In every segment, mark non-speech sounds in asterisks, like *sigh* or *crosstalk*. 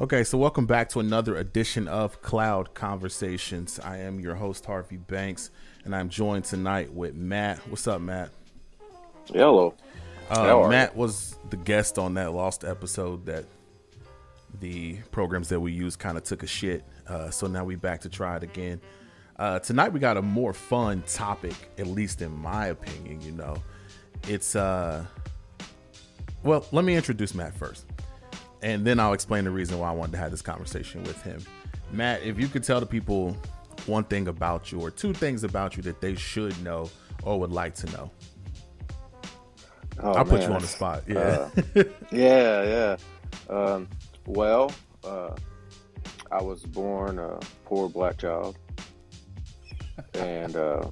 Okay, so welcome back to another edition of Cloud Conversations. I am your host, Harvey Banks, and I'm joined tonight with Matt. What's up, Matt? Hello. Uh, Matt was the guest on that lost episode that the programs that we use kind of took a shit. Uh, so now we back to try it again. Uh, tonight we got a more fun topic, at least in my opinion. You know, it's uh, well, let me introduce Matt first and then I'll explain the reason why I wanted to have this conversation with him. Matt, if you could tell the people one thing about you or two things about you that they should know or would like to know. Oh, I'll man. put you on the spot. Yeah. Uh, *laughs* yeah, yeah. Um, well, uh, I was born a poor black child. And uh,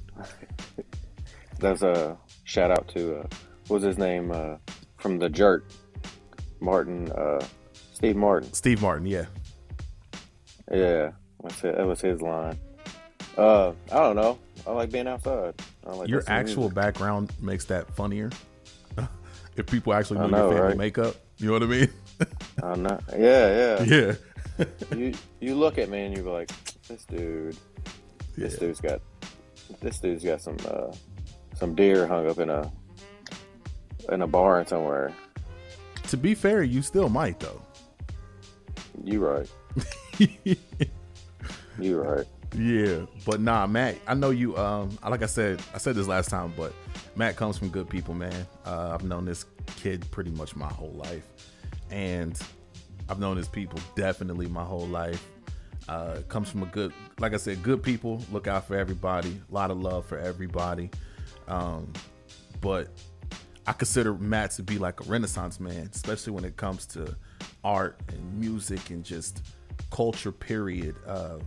*laughs* there's a shout out to, uh, what was his name? Uh, from The Jerk, Martin. Steve Martin. Steve Martin, yeah. Yeah, that was his line. Uh, I don't know. I like being outside. I Like your actual music. background makes that funnier. *laughs* if people actually know, know your family right? makeup, you know what I mean? *laughs* I'm not. Yeah, yeah, yeah. *laughs* you you look at me and you're like, this dude, yeah. this dude's got, this dude's got some uh, some deer hung up in a in a barn somewhere. To be fair, you still might though. You right. *laughs* you right. Yeah, but nah, Matt. I know you. Um, like I said, I said this last time, but Matt comes from good people, man. Uh, I've known this kid pretty much my whole life, and I've known his people definitely my whole life. Uh, comes from a good, like I said, good people. Look out for everybody. A lot of love for everybody. Um, but I consider Matt to be like a renaissance man, especially when it comes to art and music and just culture period uh,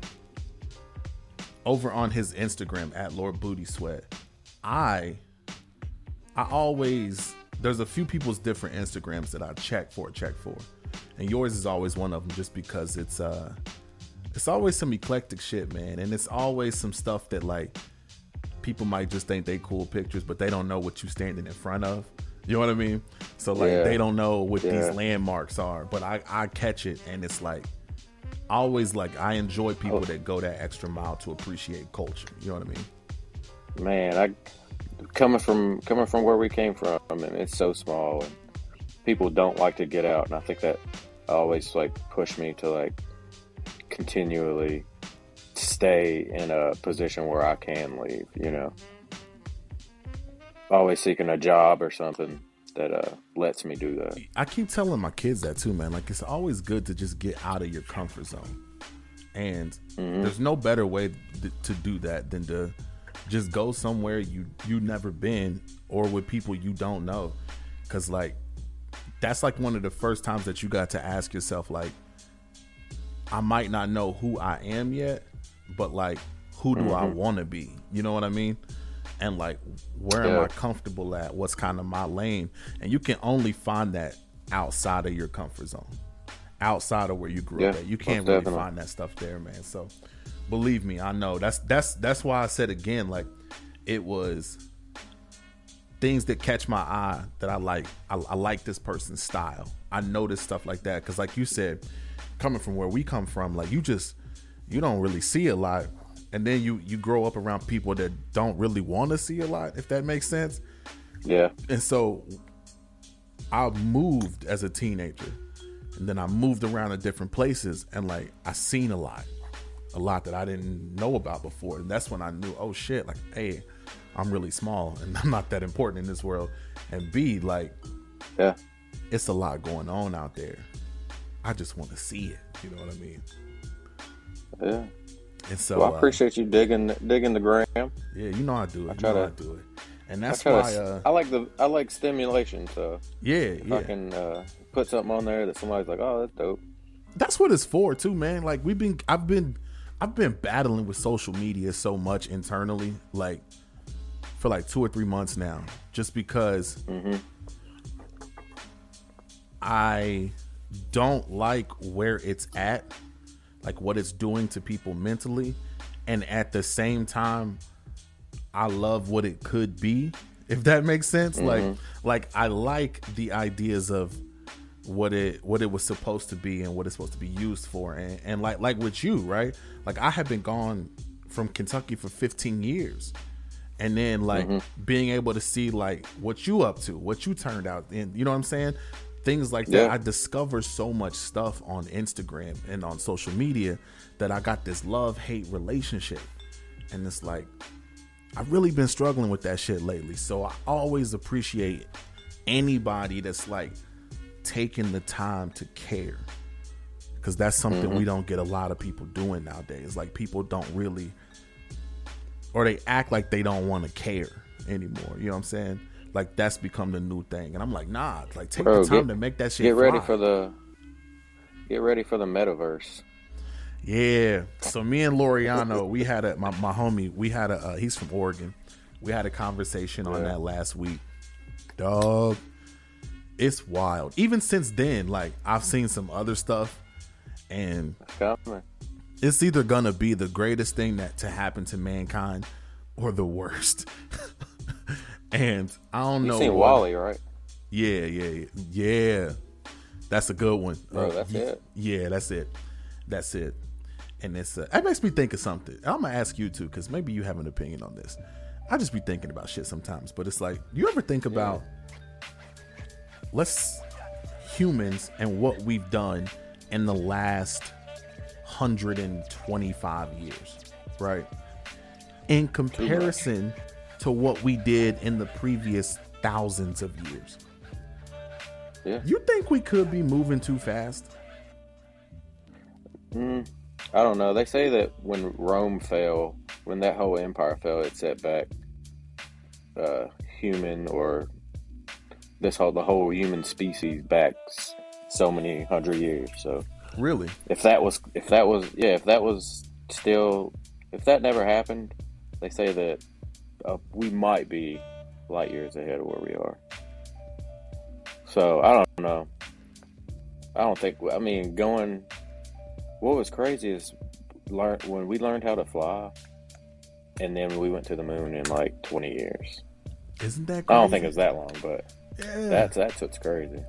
over on his instagram at lord booty sweat i i always there's a few people's different instagrams that i check for check for. And yours is always one of them just because it's uh it's always some eclectic shit man. And it's always some stuff that like people might just think they cool pictures but they don't know what you standing in front of you know what I mean? So like yeah. they don't know what yeah. these landmarks are, but I I catch it and it's like always like I enjoy people oh. that go that extra mile to appreciate culture. You know what I mean? Man, I coming from coming from where we came from, and it's so small, and people don't like to get out, and I think that always like push me to like continually stay in a position where I can leave. You know always seeking a job or something that uh, lets me do that. I keep telling my kids that too, man. Like it's always good to just get out of your comfort zone, and mm-hmm. there's no better way th- to do that than to just go somewhere you you never been or with people you don't know, because like that's like one of the first times that you got to ask yourself like, I might not know who I am yet, but like who do mm-hmm. I want to be? You know what I mean? And like where yeah. am I comfortable at? What's kind of my lane? And you can only find that outside of your comfort zone, outside of where you grew yeah, up at. You can't really definitely. find that stuff there, man. So believe me, I know that's that's that's why I said again, like it was things that catch my eye that I like. I, I like this person's style. I notice stuff like that because, like you said, coming from where we come from, like you just you don't really see a lot and then you you grow up around people that don't really want to see a lot if that makes sense. Yeah. And so i moved as a teenager and then i moved around to different places and like i seen a lot a lot that i didn't know about before and that's when i knew oh shit like hey i'm really small and *laughs* i'm not that important in this world and b like yeah. it's a lot going on out there. I just want to see it you know what i mean? Yeah and so well, I uh, appreciate uh, you digging digging the gram. Yeah, you know I do it. I try you know to, I do it. And that's I why to, uh, I like the I like stimulation. So yeah, if yeah. I can uh, put something on there that somebody's like, oh, that's dope. That's what it's for too, man. Like we've been, I've been, I've been battling with social media so much internally, like for like two or three months now, just because mm-hmm. I don't like where it's at like what it's doing to people mentally. And at the same time I love what it could be if that makes sense. Mm-hmm. like like I like the ideas of what it what it was supposed to be and what it's supposed to be used for. And, and like like with you right? Like i have been gone from kentucky for 15 years. And then like mm-hmm. being able to see like what you up to what you turned out and you know what i'm saying things like that yeah. i discover so much stuff on instagram and on social media that i got this love hate relationship and it's like i've really been struggling with that shit lately so i always appreciate anybody that's like taking the time to care because that's something mm-hmm. we don't get a lot of people doing nowadays like people don't really or they act like they don't want to care anymore. You know what I'm saying? Like that's become the new thing. And I'm like, nah, like take Bro, the time get, to make that shit. Get ready for the get ready for the metaverse. Yeah. So me and Loriano, we had a my, my homie, we had a uh, he's from Oregon. We had a conversation on that last week. Dog. It's wild. Even since then, like I've seen some other stuff and it's either gonna be the greatest thing that to happen to mankind or the worst. *laughs* and I don't you know. Seen WALL-E, right? Yeah, yeah, yeah. That's a good one. Bro, that's yeah, it. Yeah, that's it. That's it. And it's uh, that makes me think of something. I'm gonna ask you too, because maybe you have an opinion on this. I just be thinking about shit sometimes, but it's like, you ever think about let's humans and what we've done in the last 125 years, right? In comparison to what we did in the previous thousands of years. Yeah. You think we could be moving too fast? Mm, I don't know. They say that when Rome fell, when that whole empire fell, it set back uh, human or this whole the whole human species back so many hundred years. So Really? If that was, if that was, yeah, if that was still, if that never happened, they say that uh, we might be light years ahead of where we are. So I don't know. I don't think. I mean, going. What was crazy is learn when we learned how to fly, and then we went to the moon in like twenty years. Isn't that? Crazy? I don't think it's that long, but yeah. that's that's what's crazy.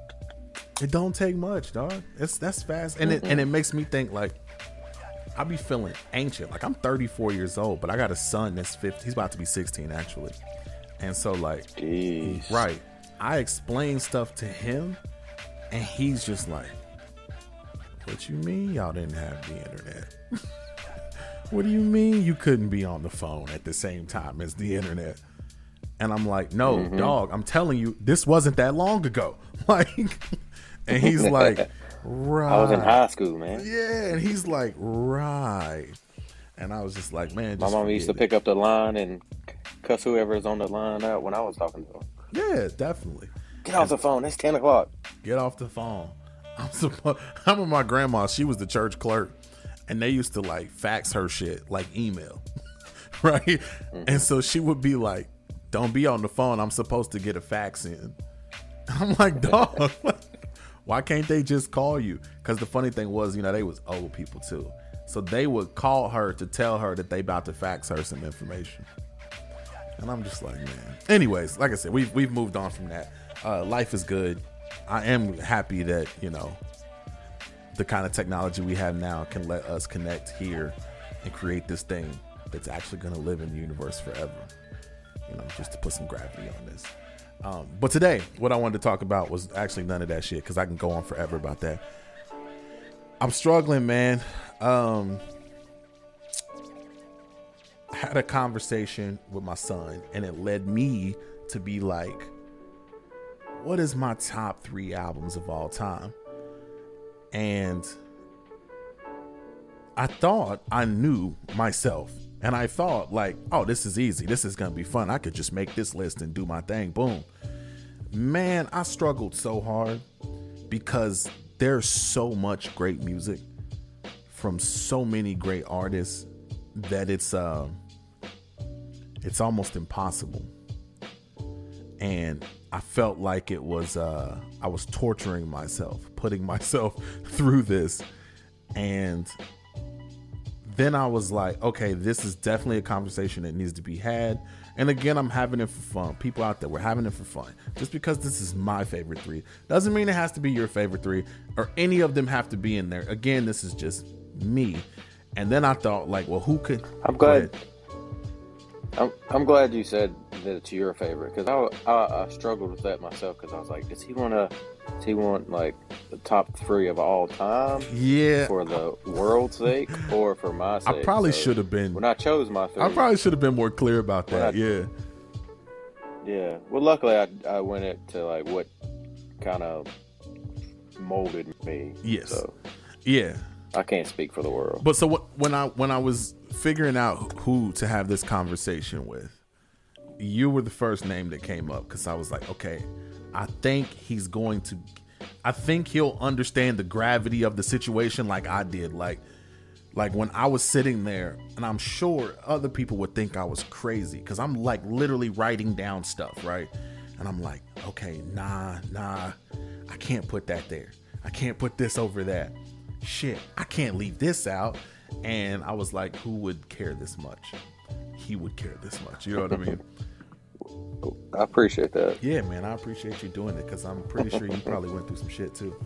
It don't take much, dog. It's that's fast, and mm-hmm. it and it makes me think like I be feeling ancient. Like I'm 34 years old, but I got a son that's 50. He's about to be 16 actually, and so like, Jeez. right. I explain stuff to him, and he's just like, "What you mean y'all didn't have the internet?" *laughs* what do you mean you couldn't be on the phone at the same time as the internet? And I'm like, no, mm-hmm. dog, I'm telling you, this wasn't that long ago. *laughs* Like, and he's like, right. I was in high school, man. Yeah, and he's like, right. And I was just like, man. My mom used to it. pick up the line and cuss whoever's on the line out when I was talking to him. Yeah, definitely. Get off the phone. It's ten o'clock. Get off the phone. *laughs* I'm supposed. I'm with my grandma. She was the church clerk, and they used to like fax her shit like email, *laughs* right? Mm-hmm. And so she would be like, "Don't be on the phone. I'm supposed to get a fax in." *laughs* I'm like, dog. Why can't they just call you? Because the funny thing was, you know, they was old people too. So they would call her to tell her that they about to fax her some information. And I'm just like, man. Anyways, like I said, we've we've moved on from that. Uh, life is good. I am happy that you know the kind of technology we have now can let us connect here and create this thing that's actually going to live in the universe forever. You know, just to put some gravity on this. Um, but today, what I wanted to talk about was actually none of that shit because I can go on forever about that. I'm struggling, man. Um, I had a conversation with my son, and it led me to be like, what is my top three albums of all time? And I thought I knew myself and I thought, like, oh, this is easy. This is going to be fun. I could just make this list and do my thing. Boom. Man, I struggled so hard because there's so much great music from so many great artists that it's uh it's almost impossible. And I felt like it was uh I was torturing myself, putting *laughs* myself through this and then I was like, okay, this is definitely a conversation that needs to be had. And again, I'm having it for fun. People out there, we're having it for fun. Just because this is my favorite three doesn't mean it has to be your favorite three or any of them have to be in there. Again, this is just me. And then I thought, like, well, who could? I'm glad. I'm, I'm glad you said that it's your favorite because I, I, I struggled with that myself because I was like, does he want to? He want like the top three of all time? Yeah. For the world's sake or for my sake? I probably so should have been. When I chose my three, I probably should have been more clear about that. I, yeah. Yeah. Well, luckily I I went it to like what kind of molded me. Yes. So. Yeah. I can't speak for the world. But so what, when I when I was figuring out who to have this conversation with, you were the first name that came up because I was like, okay, I think he's going to, I think he'll understand the gravity of the situation like I did. Like, like when I was sitting there, and I'm sure other people would think I was crazy because I'm like literally writing down stuff, right? And I'm like, okay, nah, nah, I can't put that there. I can't put this over that shit, I can't leave this out. And I was like, who would care this much? He would care this much. You know what I mean? *laughs* I appreciate that. Yeah, man, I appreciate you doing it because I'm pretty sure you probably went through some shit too.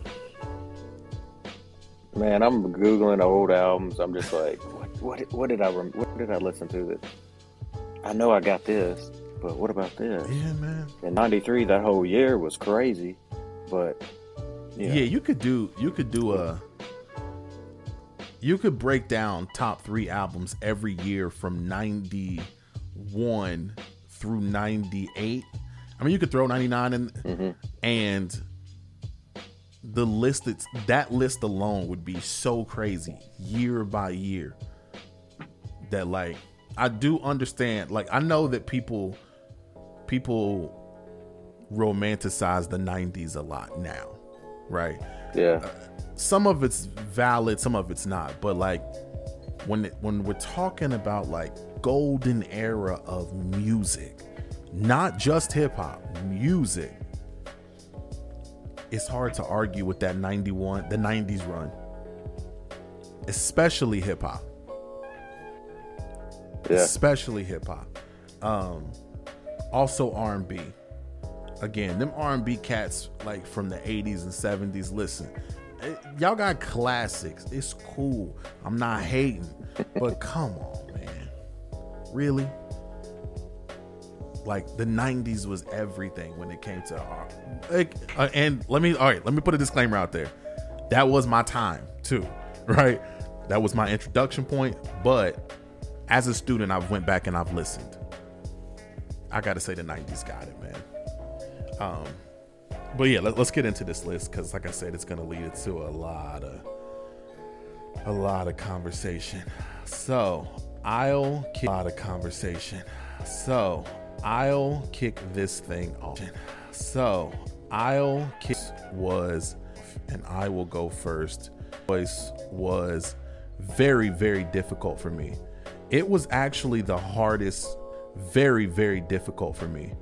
Man, I'm googling old albums. I'm just like, what, what, what did I, what did I listen to that? I know I got this, but what about this? Yeah, man. In '93, that whole year was crazy, but you know. yeah, you could do, you could do a you could break down top three albums every year from 91 through 98 i mean you could throw 99 in mm-hmm. and the list that's, that list alone would be so crazy year by year that like i do understand like i know that people people romanticize the 90s a lot now right yeah uh, some of it's valid, some of it's not. But like when it, when we're talking about like golden era of music, not just hip hop, music, it's hard to argue with that 91 the 90s run. Especially hip hop. Yeah. Especially hip hop. Um also R&B. Again, them R&B cats like from the 80s and 70s, listen, y'all got classics. It's cool. I'm not hating, but come on. Really? Like the '90s was everything when it came to art. Like, uh, and let me, all right, let me put a disclaimer out there. That was my time too, *laughs* right? That was my introduction point. But as a student, I've went back and I've listened. I got to say the '90s got it, man. Um, but yeah, let, us get into this list because, like I said, it's to lead to a lot of a lot of conversation. So I'll kick a lot of conversation. So I'll kick this thing off. So I'll kick was, and I will go first. Voice was very very difficult for me. It was actually the hardest, very very difficult for me.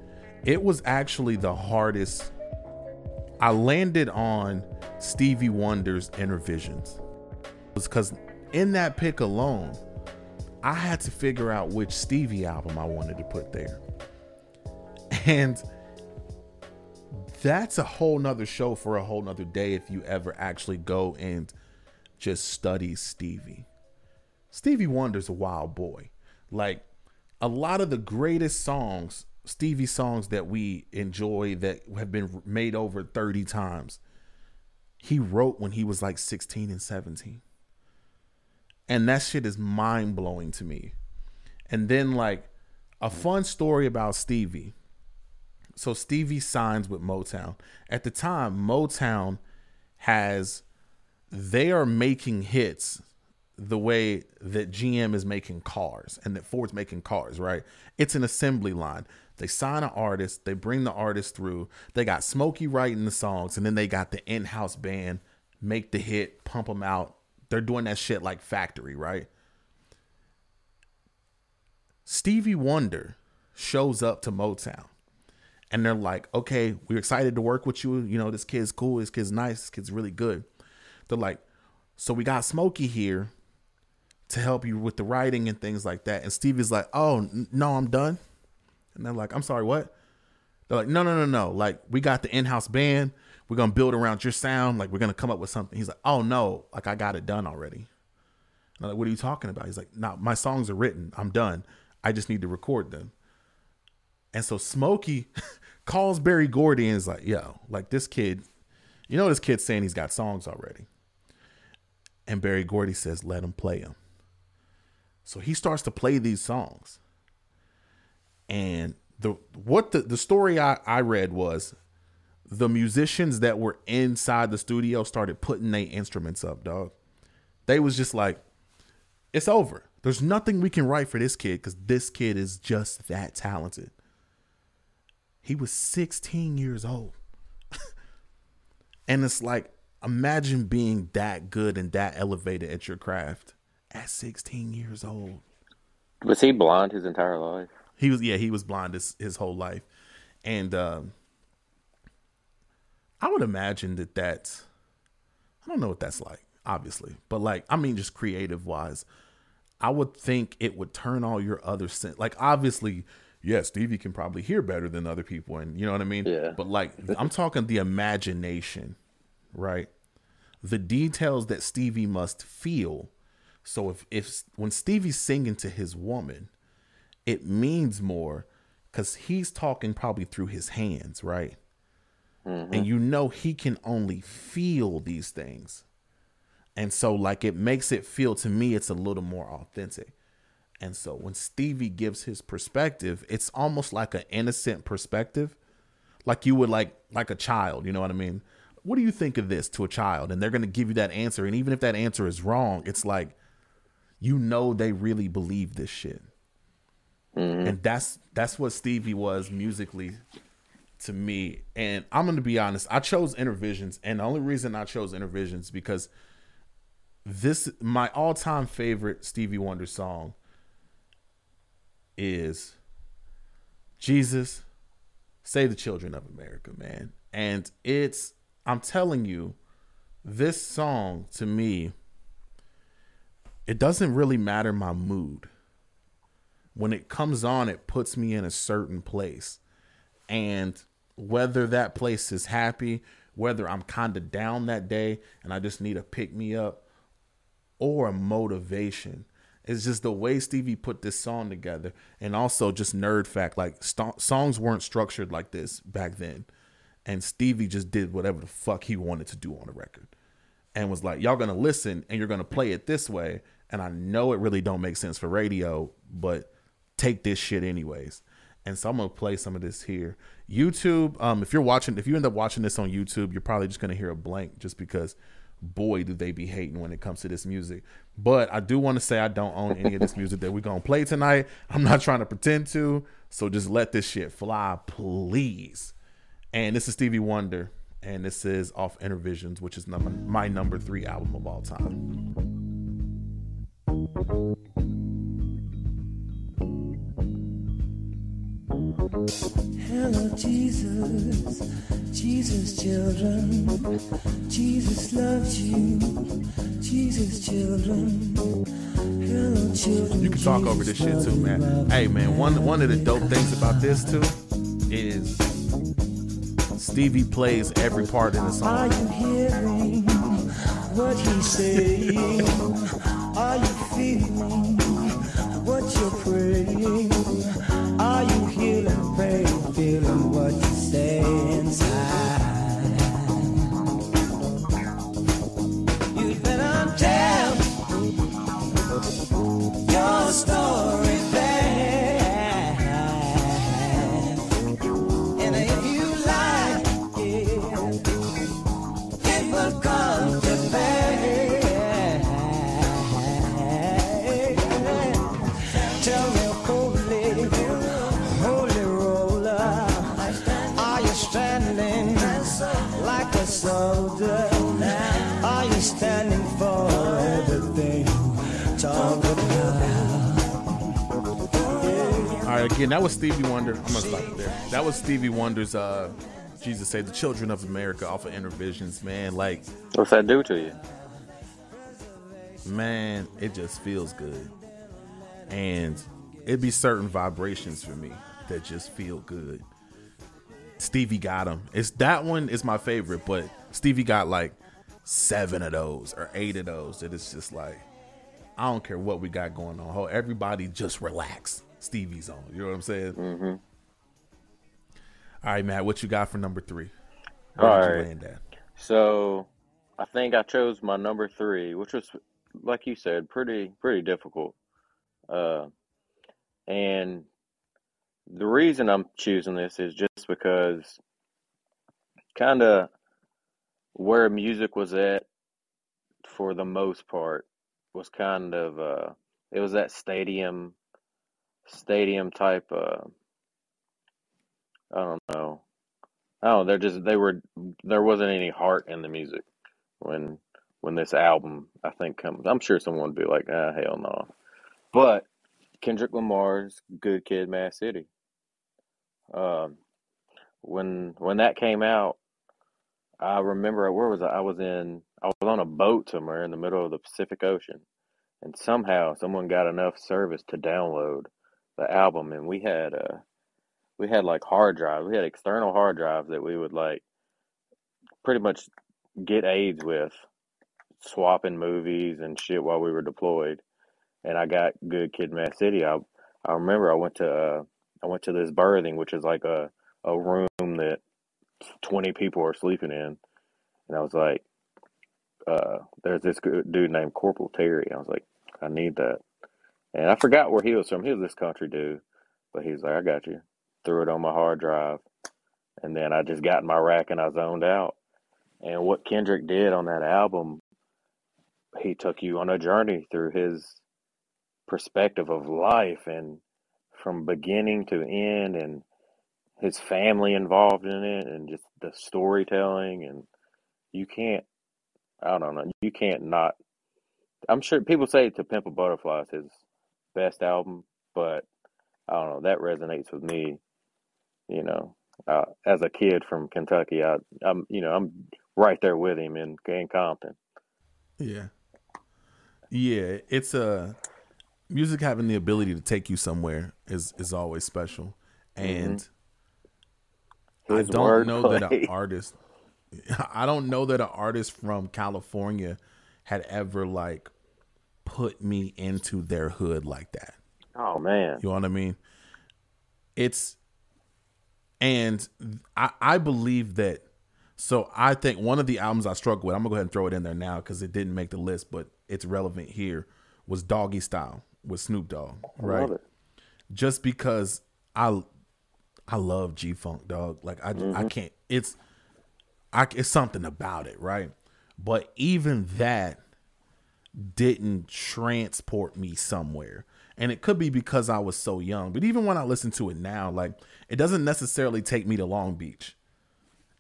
It was actually the hardest I landed on Stevie Wonder's Innervisions. Because in that pick alone, I had to figure out which Stevie album I wanted to put there. And that's a whole nother show for a whole nother day if you ever actually go and just study Stevie. Stevie Wonder's a wild boy. Like a lot of the greatest songs Stevie songs that we enjoy that have been made over 30 times. He wrote when he was like 16 and 17. And that shit is mind blowing to me. And then, like, a fun story about Stevie. So, Stevie signs with Motown. At the time, Motown has, they are making hits the way that GM is making cars and that Ford's making cars, right? It's an assembly line. They sign an artist, they bring the artist through. They got Smokey writing the songs, and then they got the in house band make the hit, pump them out. They're doing that shit like factory, right? Stevie Wonder shows up to Motown and they're like, okay, we're excited to work with you. You know, this kid's cool. This kid's nice. This kid's really good. They're like, so we got Smokey here to help you with the writing and things like that. And Stevie's like, oh, n- no, I'm done. And they're like, I'm sorry, what? They're like, no, no, no, no. Like, we got the in house band. We're to build around your sound. Like, we're to come up with something. He's like, oh, no. Like, I got it done already. And I'm like, what are you talking about? He's like, no, my songs are written. I'm done. I just need to record them. And so Smokey *laughs* calls Berry Gordy and is like, yo, like this kid, you know, this kid's saying he's got songs already. And Berry Gordy says, let him play them. So he starts to play these songs. And the what the, the story I, I read was the musicians that were inside the studio started putting their instruments up, dog. They was just like, it's over. There's nothing we can write for this kid because this kid is just that talented. He was 16 years old. *laughs* and it's like, imagine being that good and that elevated at your craft at 16 years old. Was he blind his entire life? He was, yeah, he was blind his, his whole life. And um, I would imagine that that's, I don't know what that's like, obviously, but like, I mean, just creative wise, I would think it would turn all your other sense. Like, obviously, yeah, Stevie can probably hear better than other people, and you know what I mean. Yeah. But like, I'm talking the imagination, right? The details that Stevie must feel. So if if when Stevie's singing to his woman, it means more because he's talking probably through his hands, right? Mm-hmm. And you know he can only feel these things. And so like it makes it feel to me it's a little more authentic. And so when Stevie gives his perspective, it's almost like an innocent perspective. Like you would like like a child, you know what I mean? What do you think of this to a child? And they're going to give you that answer and even if that answer is wrong, it's like you know they really believe this shit. Mm-hmm. And that's that's what Stevie was musically to me. And I'm going to be honest, I chose Innervisions and the only reason I chose Innervisions because this my all-time favorite Stevie Wonder song is Jesus save the children of America, man. And it's I'm telling you this song to me it doesn't really matter my mood. When it comes on, it puts me in a certain place. And whether that place is happy, whether I'm kind of down that day and I just need a pick me up, or a motivation. It's just the way Stevie put this song together, and also just nerd fact like st- songs weren't structured like this back then, and Stevie just did whatever the fuck he wanted to do on a record, and was like, "Y'all gonna listen, and you're gonna play it this way." And I know it really don't make sense for radio, but take this shit anyways. And so I'm gonna play some of this here. YouTube, um, if you're watching, if you end up watching this on YouTube, you're probably just gonna hear a blank just because boy, do they be hating when it comes to this music. But I do want to say I don't own any of this music that we're gonna play tonight. I'm not trying to pretend to. So just let this shit fly, please. And this is Stevie Wonder, and this is off Innervisions, which is number, my number three album of all time. Hello, Jesus, Jesus, children. Jesus loves you, Jesus, children. Hello, children. You can talk over this shit too, man. Hey, man, one one of the dope things about this too is Stevie plays every part in the song. Are you hearing what he's saying? Are you feeling what you're praying? That was Stevie Wonder. I'm gonna stop it there. That was Stevie Wonder's uh Jesus Save the Children of America off of Innervisions, man. Like What's that do to you? man, it just feels good. And it'd be certain vibrations for me that just feel good. Stevie got them. It's that one is my favorite, but Stevie got like seven of those or eight of those. That it's just like I don't care what we got going on. How everybody just relax. Stevie's on. You know what I'm saying? Mm-hmm. All right, Matt. What you got for number three? All Where you right. So I think I chose my number three, which was, like you said, pretty pretty difficult. Uh, and the reason I'm choosing this is just because kind of where music was at for the most part was kind of uh, it was that stadium stadium type. Uh, I don't know. Oh, they're just they were there wasn't any heart in the music when when this album I think comes. I'm sure someone would be like, ah, hell no. But Kendrick Lamar's "Good Kid, Mad City." Um, when when that came out, I remember where was I? I was in I was on a boat somewhere in the middle of the Pacific Ocean, and somehow someone got enough service to download the album, and we had uh we had like hard drives. We had external hard drives that we would like pretty much get AIDS with, swapping movies and shit while we were deployed. And I got Good Kid, Mad City. I I remember I went to uh, I went to this berthing, which is like a a room that twenty people are sleeping in, and I was like, uh, there's this dude named Corporal Terry. I was like, I need that, and I forgot where he was from. He was this country dude, but he's like, I got you. Threw it on my hard drive, and then I just got in my rack and I zoned out. And what Kendrick did on that album, he took you on a journey through his perspective of life and from beginning to end and his family involved in it and just the storytelling and you can't I don't know, you can't not I'm sure people say to Pimp a Butterfly is his best album, but I don't know, that resonates with me, you know. Uh, as a kid from Kentucky, I, I'm, you know, I'm right there with him in, in Compton. Yeah. Yeah, it's a music having the ability to take you somewhere is is always special. And I don't know that an *laughs* artist I don't know that an artist from California had ever like put me into their hood like that. Oh man, You know what I mean? It's and I I believe that so I think one of the albums I struggled with, I'm gonna go ahead and throw it in there now because it didn't make the list, but it's relevant here, was Doggy Style with Snoop Dogg. I Right. love it. Just because I I love G Funk dog. Like I I mm-hmm. can't it's I it's something about it, right? But even that didn't transport me somewhere. And it could be because I was so young. But even when I listen to it now, like it doesn't necessarily take me to Long Beach.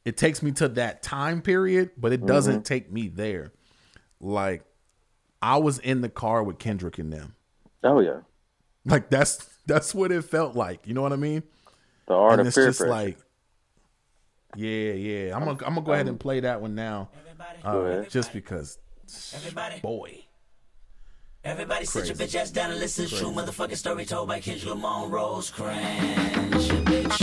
It takes me to that time period, but it doesn't take me there. Like I was in the car with Kendrick and them. Oh yeah, Like that's that's what it felt like. You know what I mean? the art and of it's just pressure. like Yeah, yeah. I'm gonna I'm gonna go ahead and play that one now. Uh, just because Everybody, boy. Everybody sit your bitch ass down and listen to true motherfucking story told by Kendrick Lamar Rose Cringe, bitch.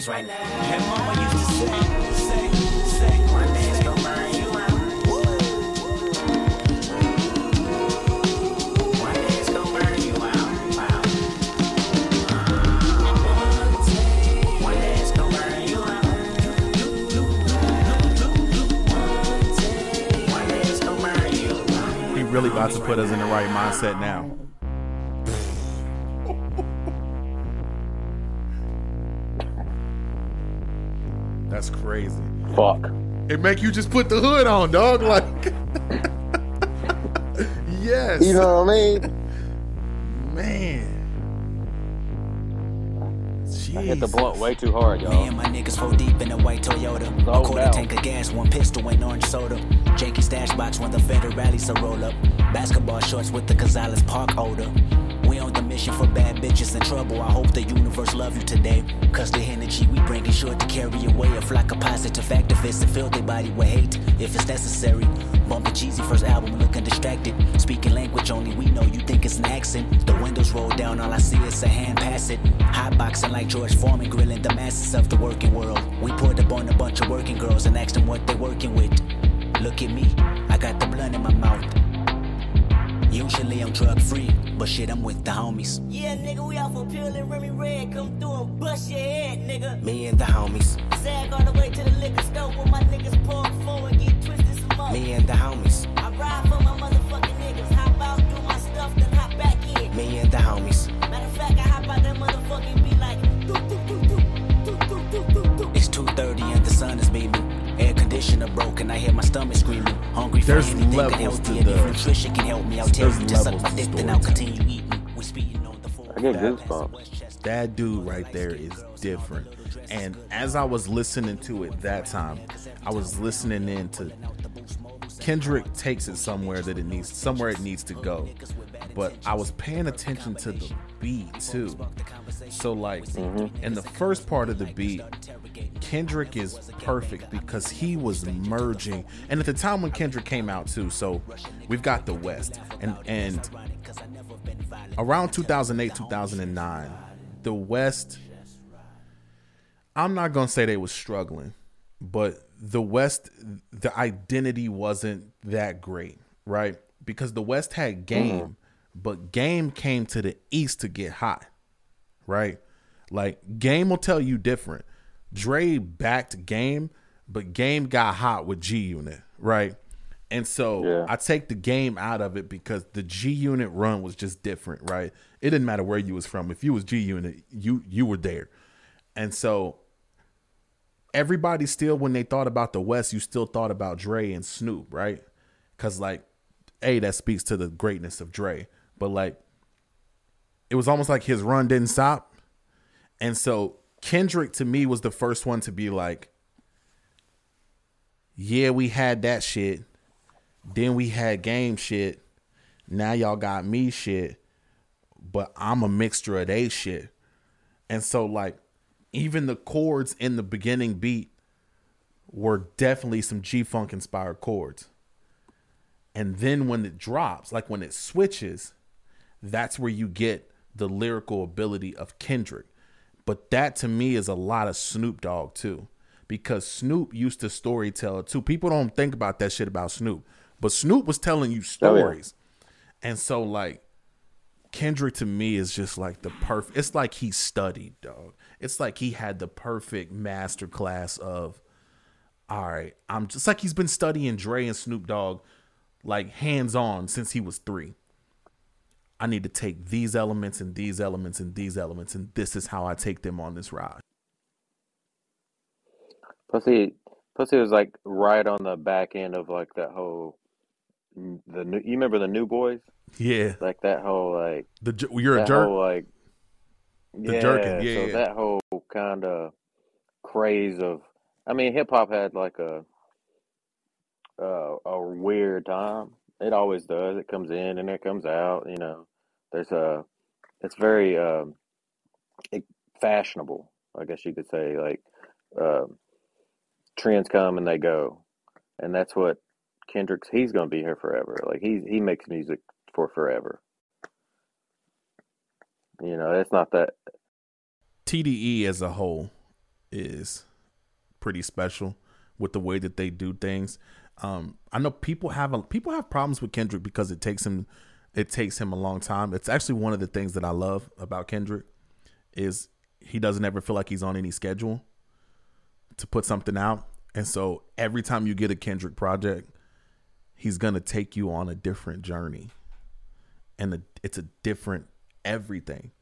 Homies right now. And mama used to say, say, say, one day gonna burn you out. One day it's gonna burn you out. Wow. One day it's gonna burn you out. One day it's gonna burn you out. He really about to put us in the right mindset now. That's crazy. fuck. It make you just put the hood on, dog. Like *laughs* yes. You know what I mean? Man. I hit the blunt way too hard, Me y'all. and my niggas four deep in a white Toyota. A Low quarter down. tank of gas, one pistol, and orange soda. Janky stash box when the federal rallies a roll up. Basketball shorts with the Gonzales Park odor. On the mission for bad bitches in trouble. I hope the universe love you today. Cause the energy we bring is sure to carry away a flock of positive activists and fill their body with hate if it's necessary. Bumping Jeezy's first album, looking distracted. Speaking language only we know you think it's an accent. The windows roll down, all I see is a hand pass it. Hotboxing like George Foreman, grilling the masses of the working world. We pulled up on a bunch of working girls and asked them what they're working with. Look at me, I got the blunt in my mouth. Usually I'm drug free, but shit, I'm with the homies. Yeah, nigga, we off a pill and Remy Red. Come through and bust your head, nigga. Me and the homies, Sag all the way to the liquor store where my niggas pour four and get twisted some more. me and the homies, I ride for my motherfucking niggas. Hop out, do my stuff, then hop back in. me and the homies. Matter of fact, I hop out that motherfucking be like, doo doo doo doo, doo doo doo doo doo. It's 2:30 and Air conditioner broken, I hear my stomach screaming. Hungry for There's anything levels unhealthy, to and the- if nutrition can help me, I'll tell there's you to suck levels my to dick, then I'll continue eating. We speeding on the four. I get goosebumps. that dude right there is different. And as I was listening to it that time, I was listening into Kendrick takes it somewhere that it needs somewhere it needs to go. But I was paying attention to the beat too. So like in the first part of the beat, Kendrick is perfect because he was merging. and at the time when Kendrick came out too, so we've got the West. and and around 2008 2009 the west i'm not gonna say they was struggling but the west the identity wasn't that great right? Because the west had game but game came to the east to get hot right like game will tell you different dre backed game but game got hot with g unit right and so Yeah. I take the game out of it because the G Unit run was just different, right? It didn't matter where you was from. If you was G Unit, you you were there. And so everybody still when they thought about the West, you still thought about Dre and Snoop, right? Cuz like A that speaks to the greatness of Dre, but like it was almost like his run didn't stop. And so Kendrick to me was the first one to be like yeah, we had that shit. Then we had game shit. Now y'all got me shit. But I'm a mixture of they shit. And so like even the chords in the beginning beat were definitely some G Funk inspired chords. And then when it drops, like when it switches, that's where you get the lyrical ability of Kendrick. But that to me is a lot of Snoop Dogg too. Because Snoop used to storytell too. People don't think about that shit about Snoop. But Snoop was telling you Oh, yeah. stories. And so like Kendrick to me is just like the perfect it's like he studied, dog. It's like he had the perfect master class of all right, I'm just like he's been studying Dre and Snoop Dogg like hands on since he was three. I need to take these elements and these elements and these elements, and this is how I take them on this ride. Plus he was like right on the back end of like that whole the new. You remember the New Boyz? Yeah, Like that whole like the you're a jerk. whole like The yeah. jerking, yeah, so yeah. that whole kind of craze of, I mean, hip hop had like a uh, a weird time. It always does. It comes in and it comes out. You know, there's a, it's very um, it, fashionable. I guess you could say like um, trends come and they go, and that's what Kendrick's. He's gonna be here forever. Like he he makes music for forever. You know, it's not that. TDE as a whole is pretty special with the way that they do things. Um, I know people have a, people have problems with Kendrick because it takes him it takes him a long time. It's actually one of the things that I love about Kendrick is he doesn't ever feel like he's on any schedule to put something out. And so every time you get a Kendrick project, he's going to take you on a different journey. And it's a different everything.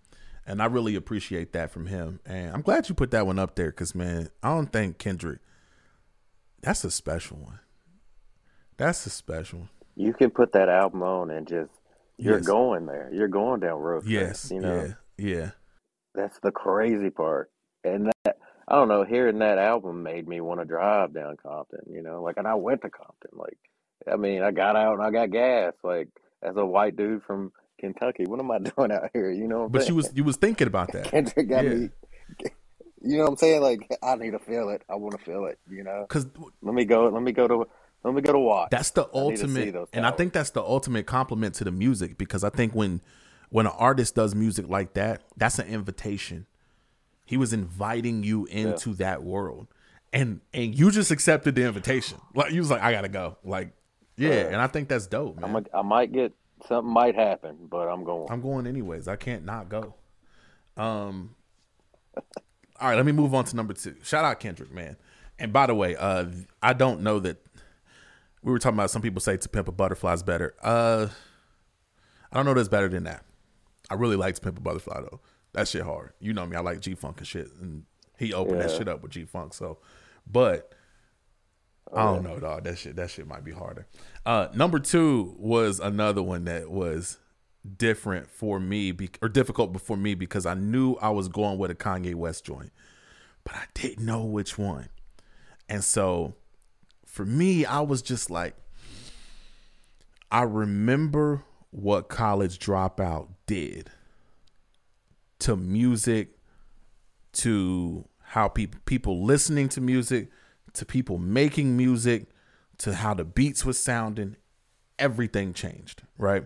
And I really appreciate that from him. And I'm glad you put that one up there because, man, I don't think Kendrick, that's a special one. That's a special one. you can put that album on and just you're Yes. going there. You're going down road. Yes. you know. Yeah. Yeah. That's the crazy part. And that I don't know, hearing that album made me want to drive down Compton, you know, like and I went to Compton. Like I mean, I got out and I got gas. Like as a white dude from Kentucky, what am I *laughs* doing out here? You know what But saying? you was you was thinking about that. *laughs* Kendrick got Yeah. me *laughs* you know what I'm saying? Like I need to feel it. I want to feel it, you know. Cause Let me go let me go to let me go to watch. that's the I need to see ultimate and I think that's the ultimate compliment to the music because I think when when an artist does music like that, that's an invitation. He was inviting you into that world. And and you just accepted the invitation. Like you was like, I gotta go. Like, yeah, and I think that's dope, man. I'm a, I might get something might happen, but I'm going. I'm going anyways. I can't not go. Um. All right, let me move on to number two. Shout out Kendrick, man. And by the way, uh, I don't know that we were talking about. Some people say "To Pimp a Butterfly's better." Uh, I don't know that's better than that. I really like "To Pimp a Butterfly" though. That shit hard. You know me. I like G Funk and shit, and he opened that shit up with G Funk. So, but I don't know, dog. That shit, that shit might be harder. Uh, number two was another one that was different for me, be, or difficult for me because I knew I was going with a Kanye West joint, but I didn't know which one. And so, for me, I was just like, I remember what College Dropout did to music, to how people people listening to music, to people making music, to how the beats was sounding, everything changed, right?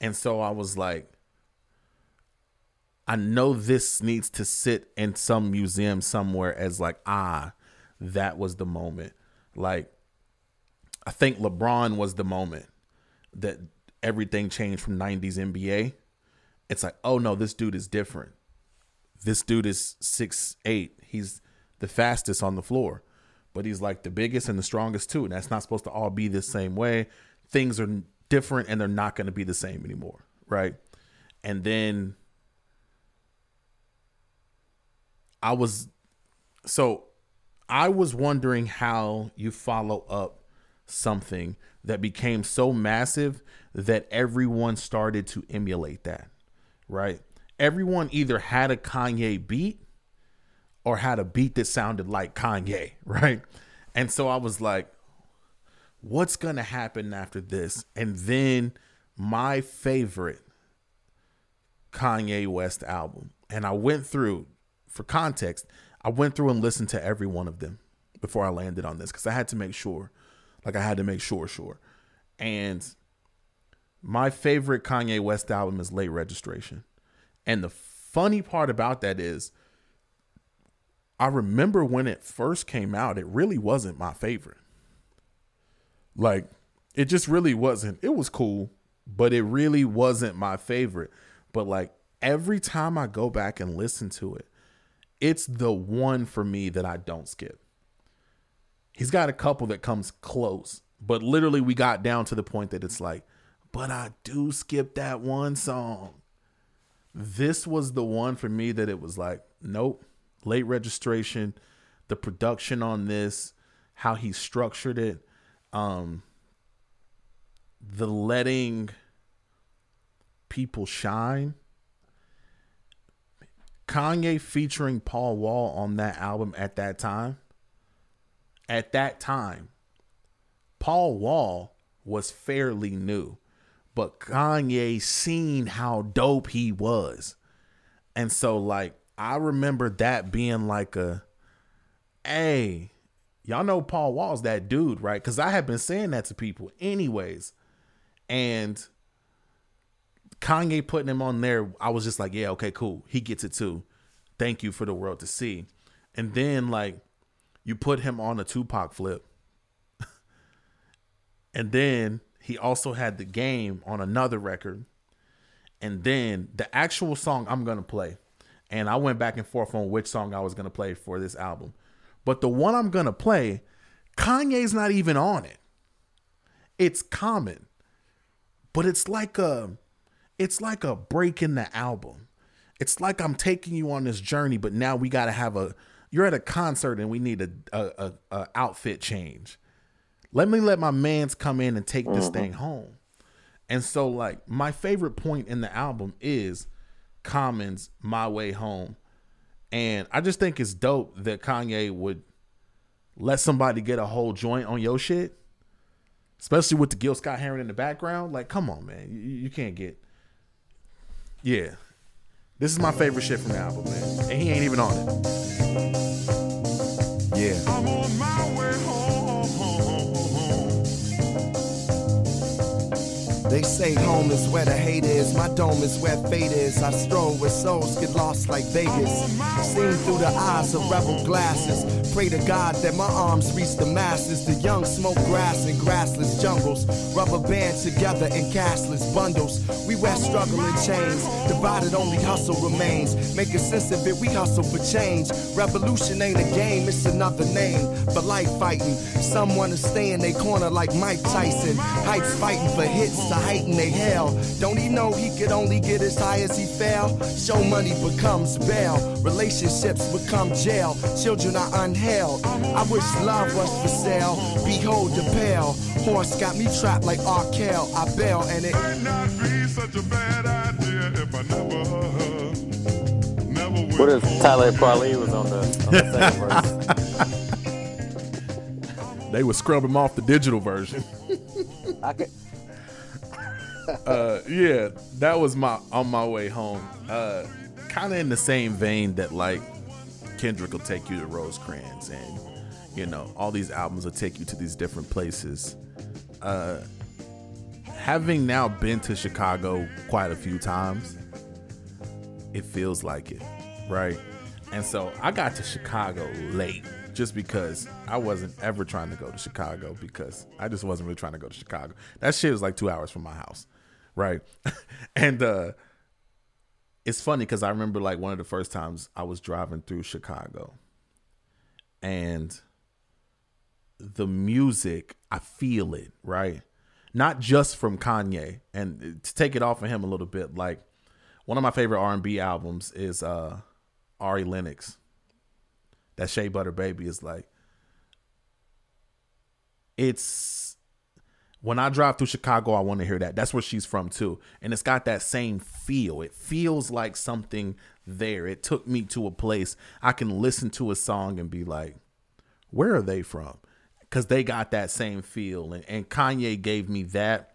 And so I was like, I know this needs to sit in some museum somewhere as like, ah, that was the moment. Like, I think LeBron was the moment that everything changed from 90s NBA. It's like, oh no, this dude is different. This dude is six eight. He's the fastest on the floor, but he's like the biggest and the strongest too. And that's not supposed to all be the same way. Things are different and they're not going to be the same anymore. Right. And then I was, so I was wondering how you follow up something that became so massive that everyone started to emulate that, right? Everyone either had a Kanye beat or had a beat that sounded like Kanye, *laughs* right? And so I was like, what's going to happen after this? And then my favorite Kanye West album. And I went through, for context, I went through and listened to every one of them before I landed on this because I had to make sure. Like I had to make sure, sure. And my favorite Kanye West album is Late Registration. And the funny part about that is I remember when it first came out, it really wasn't my favorite. Like it just really wasn't. It was cool, but it really wasn't my favorite. But like every time I go back and listen to it, it's the one for me that I don't skip. He's got a couple that comes close, but literally we got down to the point that it's like, but I do skip that one song. This was the one for me that it was like, nope, late registration, the production on this, how he structured it, um the letting people shine. Kanye featuring Paul Wall on that album at that time. At that time, Paul Wall was fairly new, but Kanye seen how dope he was. And so like I remember that being like a hey, y'all know Paul Wall's that dude, right? Cuz I have been saying that to people anyways. And Kanye putting him on there, I was just like, yeah, okay, cool. He gets it too. Thank you for the world to see. And then like you put him on a Tupac flip. *laughs* and then he also had the game on another record. And then the actual song I'm going to play. And I went back and forth on which song I was going to play for this album. But the one I'm going to play, Kanye's not even on it. It's common. But it's like a it's like a break in the album. It's like I'm taking you on this journey, but now we got to have a you're at a concert and we need a, a, a, a outfit change. let me let my mans come in and take this mm-hmm. thing home. And so like my favorite point in the album is Common's My Way Home. And I just think it's dope that Kanye would let somebody get a whole joint on your shit. Especially with the Gil Scott Heron in the background. Like, come on, man. You, you can't get Yeah. This is my favorite shit from the album, man. And he ain't even on it. Yeah. They say home is where the hate is. My dome is where fate is. I stroll where souls get lost like Vegas. Seen through the eyes of rebel glasses. Pray to God that my arms reach the masses. The young smoke grass in grassless jungles. Rubber band together in cashless bundles. We wear struggling chains. Divided only hustle remains. Making sense of it, we hustle for change. Revolution ain't a game, it's another name for life fighting. Someone wanna stay in their corner like Mike Tyson. Heights fighting for hits to heighten they hell. Don't he know he could only get as high as he fell? Show money becomes bail. Relationships become jail. Children are unheld. I wish love was for sale. Behold the pale. Horse got me trapped like Arkell. I bail and it Might not be such a bad idea if I never, never What if. Tyler Crowley was on the, on the second verse? *laughs* They would scrub him off the digital version. I could, *laughs* uh yeah that was my on my way home. Uh kind of in the same vein that like kendrick will take you to rosecrans and you know all these albums will take you to these different places. Uh having now been to chicago quite a few times it feels like it right? And so i got to chicago late just because i wasn't ever trying to go to chicago because i just wasn't really trying to go to chicago. That shit was like two hours from my house right. *laughs* And uh it's funny because i remember like one of the first times i was driving through chicago. And the music i feel it right? Not just from kanye. And to take it off of him a little bit like one of my favorite r&b albums is uh ari lennox. That shea butter baby is like it's when I drive through Chicago, I want to hear that. That's where she's from too. And it's got that same feel. It feels like something there. It took me to a place I can listen to a song and be like, where are they from? Because they got that same feel. And, and Kanye gave me that.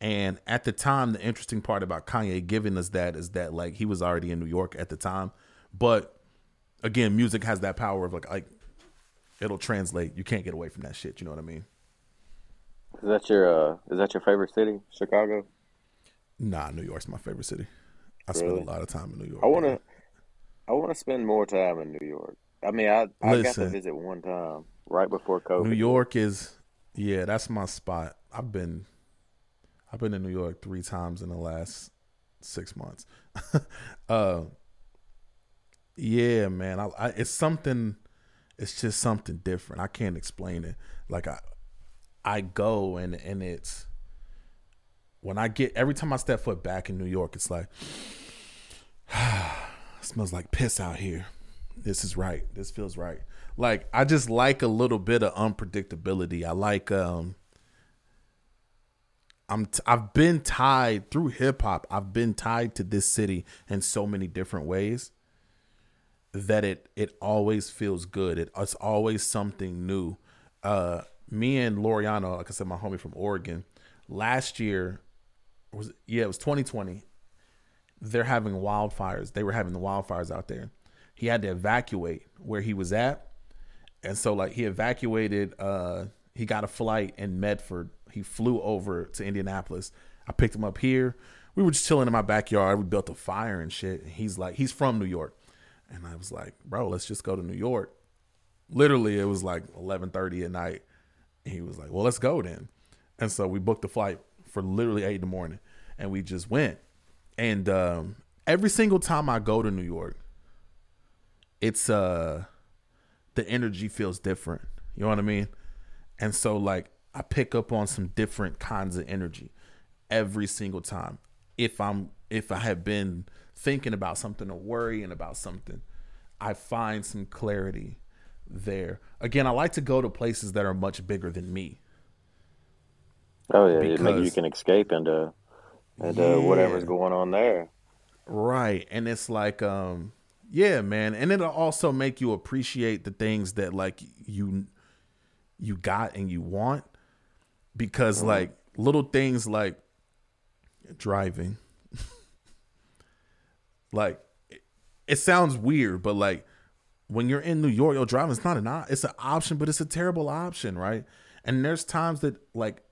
And at the time, the interesting part about Kanye giving us that is that like he was already in New York at the time. But again, music has that power of like like it'll translate. You can't get away from that shit. You know what I mean? Is that your uh, is that your favorite city, Chicago? Nah, New York's my favorite city. I spend a lot of time in New York. I want to, I want to spend more time in New York. I mean, I I got to visit one time right before COVID. New York is yeah, that's my spot. I've been I've been in New York three times in the last six months. *laughs* uh yeah, man. I, I it's something it's just something different. I can't explain it. Like I I go and and it's when I get every time I step foot back in New York, it's like *sighs* smells like piss out here. This is right. This feels right. Like I just like a little bit of unpredictability. I like um I'm t- I've been tied through hip hop. I've been tied to this city in so many different ways that it it always feels good. It, it's always something new. Uh me and Loriano, like I said, my homie from Oregon, last year was yeah, it was 2020 they're having wildfires. They were having the wildfires out there. He had to evacuate where he was at. And so like he evacuated uh he got a flight in Medford. He flew over to Indianapolis. I picked him up here. We were just chilling in my backyard. We built a fire and shit. And he's like he's from New York. And I was like, "Bro, let's just go to New York." Literally it was like 11:30 at night. He was like, "Well, let's go then." And so we booked a flight for literally 8 in the morning and we just went. And um, every single time I go to New York, it's uh the energy feels different. You know what I mean? And so like I pick up on some different kinds of energy every single time. If I'm if I have been thinking about something or worrying about something, I find some clarity there. Again, I like to go to places that are much bigger than me. Oh yeah, it maybe you can escape into into whatever's going on there. Right. And it's like, um, yeah, man. And it'll also make you appreciate the things that like you you got and you want. Because like little things like driving. *laughs* like it, it sounds weird, but like when you're in New York, yo, driving is not an it's an option, but it's a terrible option, right? And there's times that like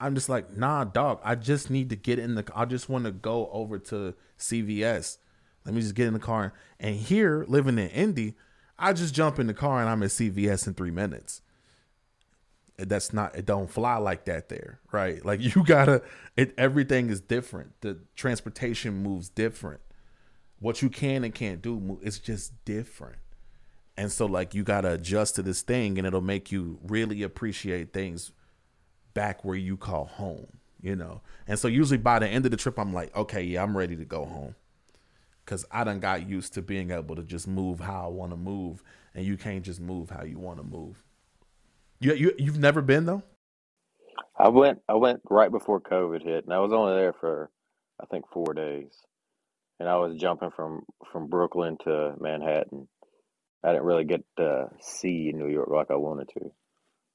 I'm just like, nah, dog. I just need to get in the. I just want to go over to CVS. Let me just get in the car. And here, living in Indy, I just jump in the car and I'm at CVS in three minutes. That's not. It don't fly like that there, right? Like *laughs* you gotta. It everything is different. The transportation moves different. What you can and can't do, it's just different. And so, like, you gotta adjust to this thing, and it'll make you really appreciate things back where you call home, you know. And so usually by the end of the trip, I'm like, okay, yeah, I'm ready to go home. Cause I done got used to being able to just move how I want to move, and you can't just move how you want to move. You you you've never been though. I went I went right before COVID hit, and I was only there for I think four days, and I was jumping from from Brooklyn to Manhattan. I didn't really get to see New York like I wanted to,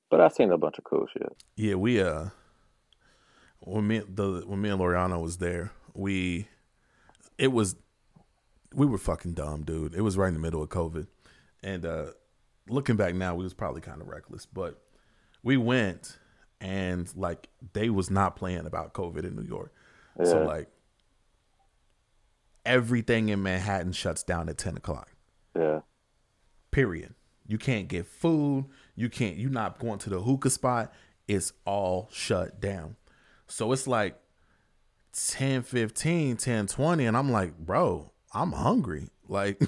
but I seen a bunch of cool shit. Yeah, we uh, when me the when me and Loriano was there, we it was we were fucking dumb, dude. It was right in the middle of COVID, and uh, looking back now, we was probably kind of reckless, but we went and like they was not playing about COVID in New York, so like everything in Manhattan shuts down at ten o'clock. Yeah, Period. You can't get food. You can't. You're not going to the hookah spot. It's all shut down. So it's like 10, 15, 10, 20. And I'm like, bro, I'm hungry. Like,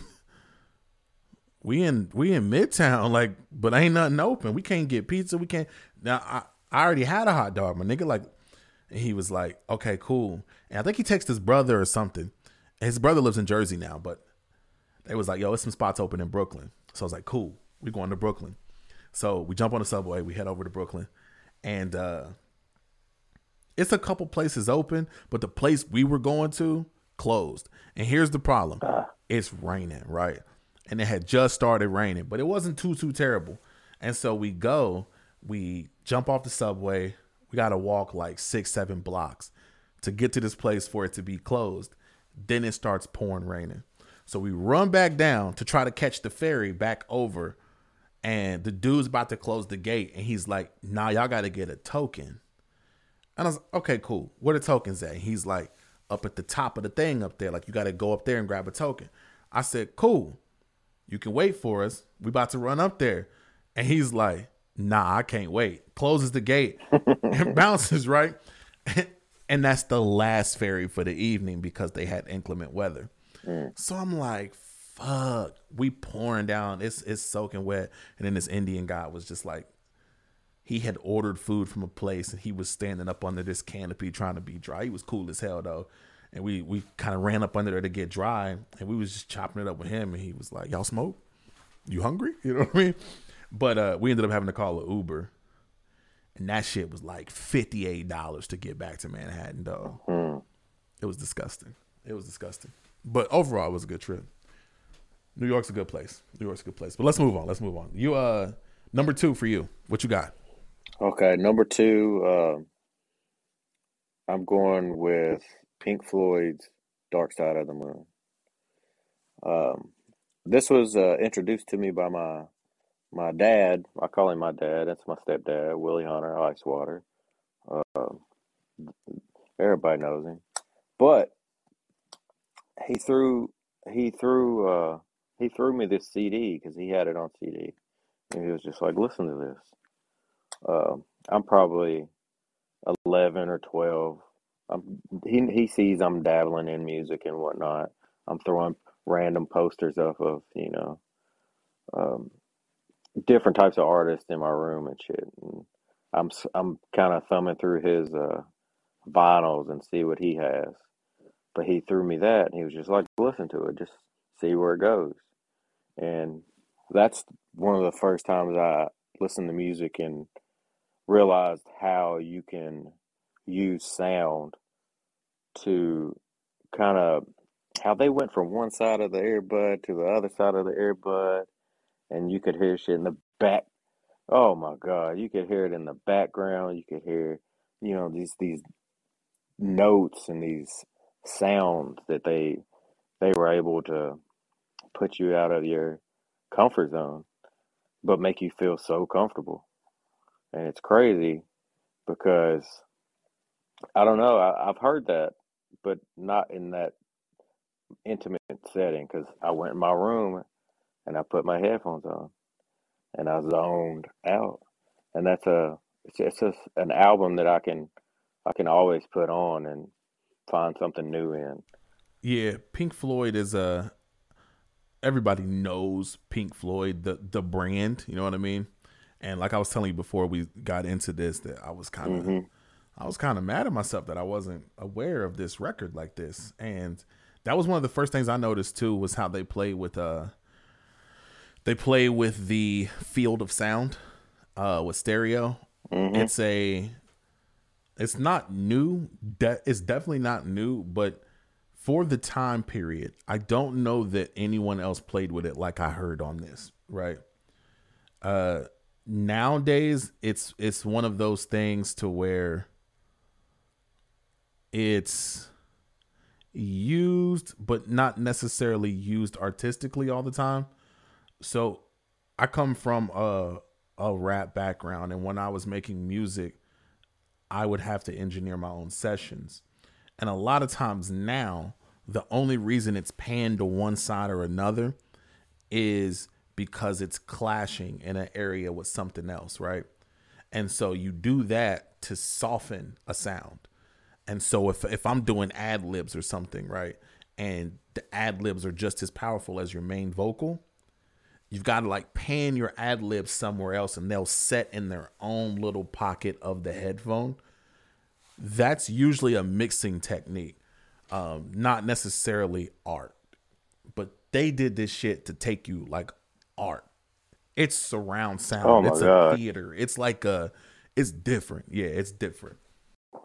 *laughs* we in we in Midtown, *laughs* like, but ain't nothing open. We can't get pizza. We can't. Now I, I already had a hot dog, my nigga. Like, he was like, okay, cool. And I think he texted his brother or something. His brother lives in Jersey now, but they was like, yo, there's some spots open in Brooklyn. So I was like, cool, we're going to Brooklyn. So we jump on the subway, we head over to Brooklyn, and uh it's a couple places open, but the place we were going to closed. And here's the problem. It's raining, right? And it had just started raining, but it wasn't too too terrible. And so we go, we jump off the subway. We got to walk like 6 7 blocks to get to this place for it to be closed. Then it starts pouring raining. So we run back down to try to catch the ferry back over. And the dude's about to close the gate. And he's like, nah, y'all got to get a token. And I was like, okay, cool. Where the tokens at? He's like, up at the top of the thing up there. Like, you got to go up there and grab a token. I said, cool. You can wait for us. We about to run up there. And he's like, nah, I can't wait. Closes the gate *laughs* and bounces, right? *laughs* And that's the last ferry for the evening because they had inclement weather. So I'm like, fuck. We pouring down. It's it's soaking wet. And then this Indian guy was just like, he had ordered food from a place and he was standing up under this canopy trying to be dry. He was cool as hell though. And we we kind of ran up under there to get dry and we was just chopping it up with him and he was like, Y'all smoke? You hungry? *laughs* You know what I mean? But uh we ended up having to call an Uber. And that shit was like fifty eight dollars to get back to Manhattan, dog. It was disgusting. It was disgusting. But overall it was a good trip. New York's a good place. New York's a good place. But let's move on. Let's move on. You uh number two for you. What you got? Okay, number two, uh, I'm going with Pink Floyd's Dark Side of the Moon. Um, this was uh, introduced to me by my my dad. I call him my dad. That's my stepdad, Willie Hunter Icewater. Um, everybody knows him, but he threw he threw uh, he threw me this CD because he had it on CD, and he was just like, "Listen to this." Um, I'm probably 11 or 12. I'm, he he sees I'm dabbling in music and whatnot. I'm throwing random posters up of you know um, different types of artists in my room and shit. And I'm I'm kind of thumbing through his uh, vinyls and see what he has. But he threw me that, and he was just like, "Listen to it, just see where it goes." And that's one of the first times I listened to music and realized how you can use sound to kind of how they went from one side of the earbud to the other side of the earbud, and you could hear shit in the back. Oh my God, you could hear it in the background. You could hear, you know, these these notes and these sounds that they they were able to put you out of your comfort zone, but make you feel so comfortable. And it's crazy because I don't know. I, I've heard that, but not in that intimate setting because I went in my room and I put my headphones on and I zoned out. And that's a it's, it's just an album that I can I can always put on and find something new in. Yeah, Pink Floyd is a everybody knows Pink Floyd the the brand, you know what I mean? And like I was telling you before we got into this that I was kind of Mhm. I was kind of mad at myself that I wasn't aware of this record like this. And that was one of the first things I noticed too was how they play with uh they play with the field of sound uh with stereo. Mhm. It's a it's not new. De- it's definitely not new, but for the time period, I don't know that anyone else played with it like I heard on this, right? Uh nowadays it's it's one of those things to where it's used but not necessarily used artistically all the time. So I come from a a rap background and when I was making music, I would have to engineer my own sessions. And a lot of times now, the only reason it's panned to one side or another is because it's clashing in an area with something else, right? And so you do that to soften a sound. And so if if I'm doing ad libs or something, right, and the ad libs are just as powerful as your main vocal, you've got to like pan your ad libs somewhere else and they'll set in their own little pocket of the headphone. That's usually a mixing technique, um, not necessarily art. But they did this shit to take you like art. It's surround sound. Oh my it's God. a theater. It's like a. It's different. Yeah, it's different.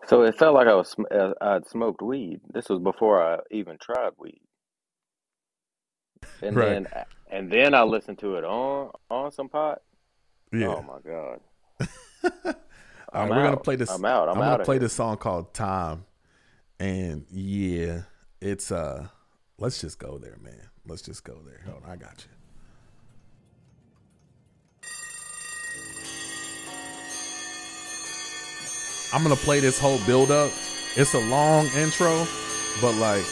So it felt like I was uh, I'd smoked weed. This was before I even tried weed. And Right. then and then I listened to it on on some pot. Yeah. Oh my god. *laughs* We're gonna play this. I'm out. I'm I'm gonna play here. this song called "Time," and yeah, it's uh. Let's just go there, man. Let's just go there. Hold on, I got you. I'm gonna play this whole build up. It's a long intro, but like,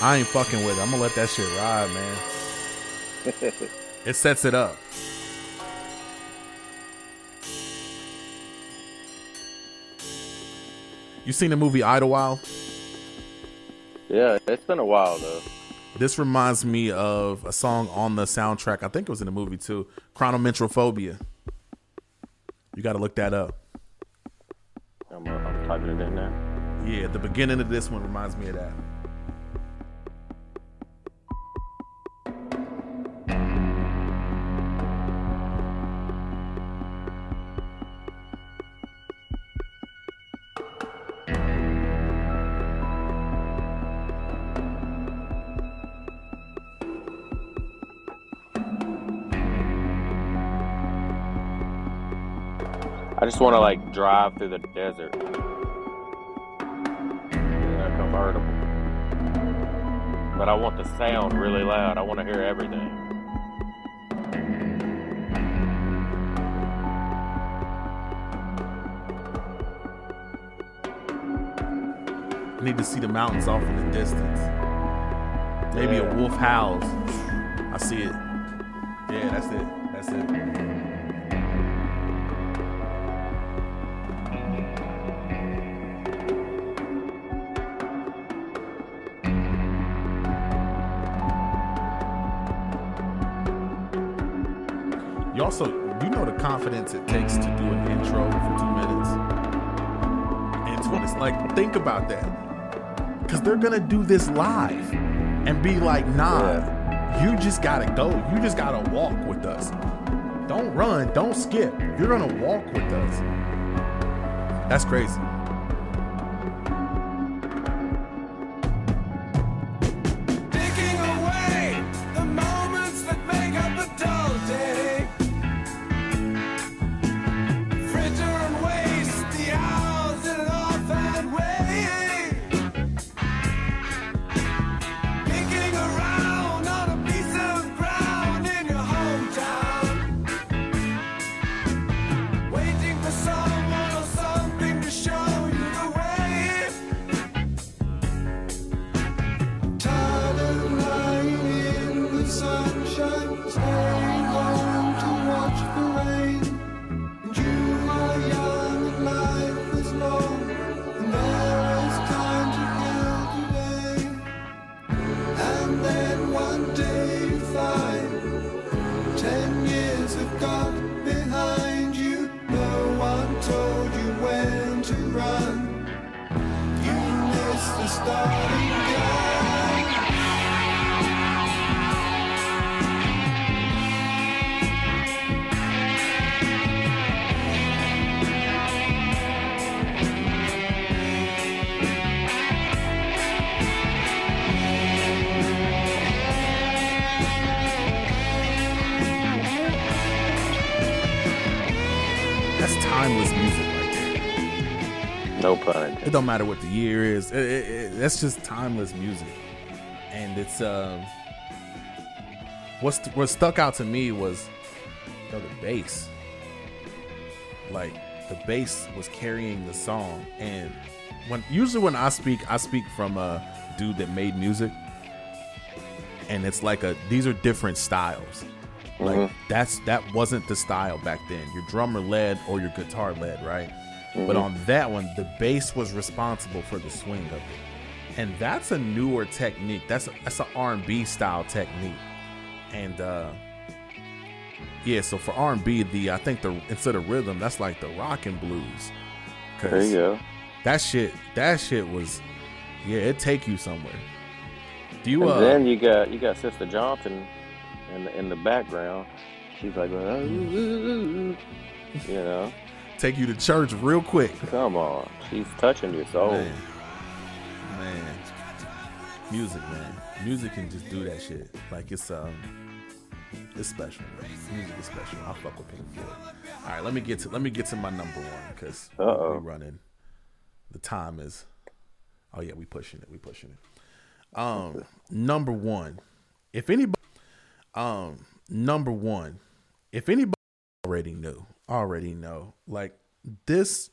I ain't fucking with it. I'm gonna let that shit ride, man. *laughs* It sets it up. You seen the movie Idlewild? Yeah, it's been a while though. This reminds me of a song on the soundtrack. I think it was in the movie too. Chronomentrophobia. You got to look that up. I'm, uh, I'm typing it in there. Yeah, the beginning of this one reminds me of that. Just want to like drive through the desert in a convertible. But I want the sound really loud. I want to hear everything. I need to see the mountains off in the distance. Maybe Yeah. a wolf howls. I see it. Yeah, that's it. That's it. Also, you know, the confidence it takes to do an intro for two minutes. Into it. It's like, think about that. Because they're going to do this live and be like, nah, you just got to go. You just got to walk with us. Don't run. Don't skip. You're going to walk with us. That's crazy. Matter what the year is. It- it- it- that's just timeless music, and it's um. What's what stuck out to me was, yo, the bass. Like the bass was carrying the song, and when usually when I speak, I speak from a dude that made music, and it's like a these are different styles. Like that's that wasn't the style back then. Your drummer led or your guitar led, right? But on that one, the bass was responsible for the swing of it, and that's a newer technique. That's a, that's an R and B style technique, and uh, yeah. So for R and B, the I think the instead of rhythm, that's like the rock and blues. There you go. That shit, that shit was, yeah, it take you somewhere. Do you And uh? then you got you got Sister Johnson in the, in the background. She's like, "Oh, you know, take you to church real quick. come on. She's touching your soul. Man. Man. Music, man. Music can just do that shit. Like it's um it's special, man. Music is special. I fuck with Pink Floyd. Alright, let me get to let me get to my number one because Uh-oh. we running. The time is oh yeah, we pushing it. We pushing it. Um number one. If anybody um number one, if anybody already knew, already know, like this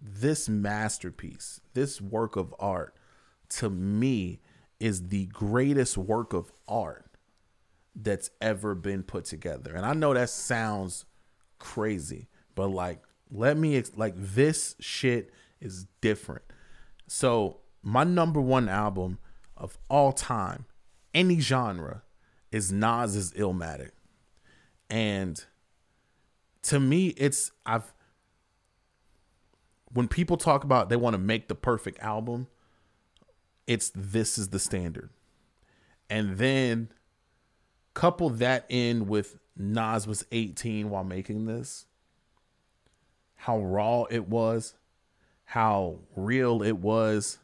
this masterpiece, this work of art, to me, is the greatest work of art that's ever been put together. And I know that sounds crazy, but like, let me, ex- like, this shit is different. So, my number one album of all time, any genre, is Nas's Illmatic. And to me, it's, I've, when people talk about they want to make the perfect album, it's this is the standard. And then couple that in with Nas was 18 while making this, how raw it was, how real it was,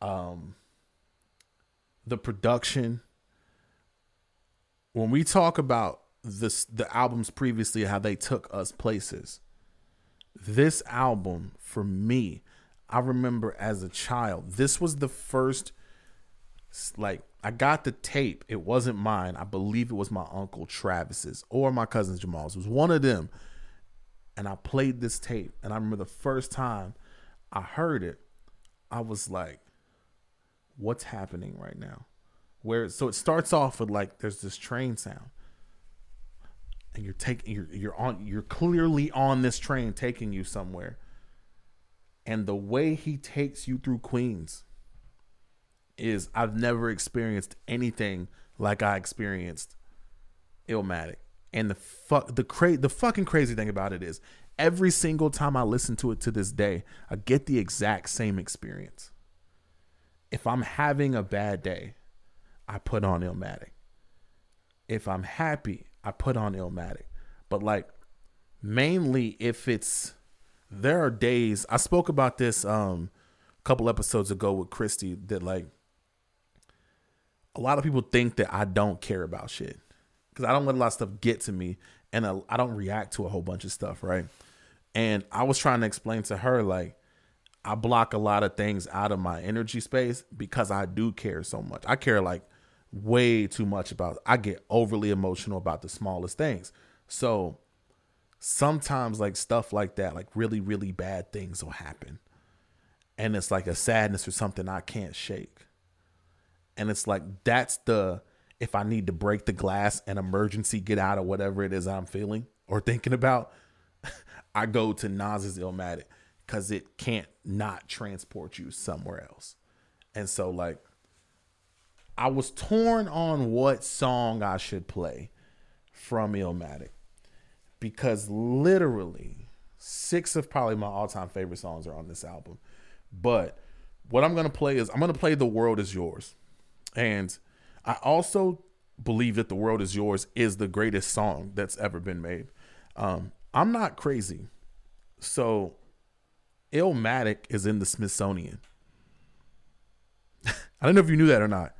um, the production. When we talk about this, the albums previously, how they took us places. This album for me i remember as a child this was the first like i got the tape. It wasn't mine. I believe it was my uncle travis's or my cousin jamal's. It was one of them. And i played this tape. And i remember the first time i heard it i was like what's happening right now? Where so it starts off with like there's this train sound and you're taking you're you're on you're clearly on this train taking you somewhere. And the way he takes you through queens is i've never experienced anything like i experienced illmatic. And the fuck the cra- the fucking crazy thing about it is every single time i listen to it to this day i get the exact same experience. If i'm having a bad day i put on illmatic. If I'm happy, I put on Illmatic. But like mainly if it's there are days I spoke about this um a couple episodes ago with Christy that like a lot of people think that I don't care about shit because I don't let a lot of stuff get to me and uh, I don't react to a whole bunch of stuff, right? And I was trying to explain to her like I block a lot of things out of my energy space because I do care so much. I care like way too much about I get overly emotional about the smallest things. So sometimes like stuff like that, like really, really bad things will happen. And it's like a sadness or something I can't shake. And it's like that's the if I need to break the glass and emergency get out of whatever it is I'm feeling or thinking about, *laughs* I go to Nas's Illmatic because it can't not transport you somewhere else. And so like I was torn on what song I should play from Illmatic because literally six of probably my all-time favorite songs are on this album. But what I'm going to play is I'm going to play The World Is Yours. And I also believe that The World Is Yours is the greatest song that's ever been made. Um, I'm not crazy. So Illmatic is in the Smithsonian. *laughs* I don't know if you knew that or not.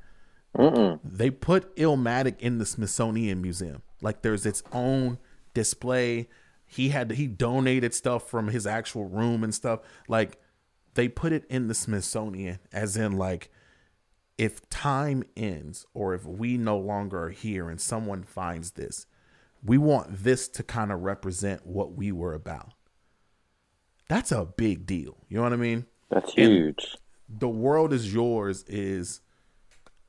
They put Illmatic in the Smithsonian Museum. Like there's its own display. He had he donated stuff from his actual room and stuff. Like they put it in the Smithsonian as in like if time ends or if we no longer are here and someone finds this, we want this to kind of represent what we were about. That's a big deal. You know what I mean? That's And- huge. the world is yours is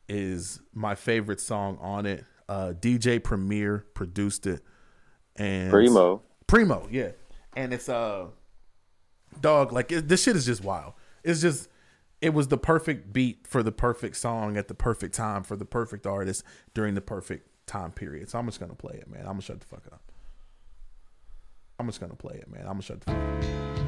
is my favorite song on it. Uh dj premier produced it. And Primo. primo yeah. And it's uh dog like it, this shit is just wild. It's just it was the perfect beat for the perfect song at the perfect time for the perfect artist during the perfect time period. So i'm just gonna play it man. I'm gonna shut the fuck up. I'm just gonna play it man. I'm gonna shut the fuck up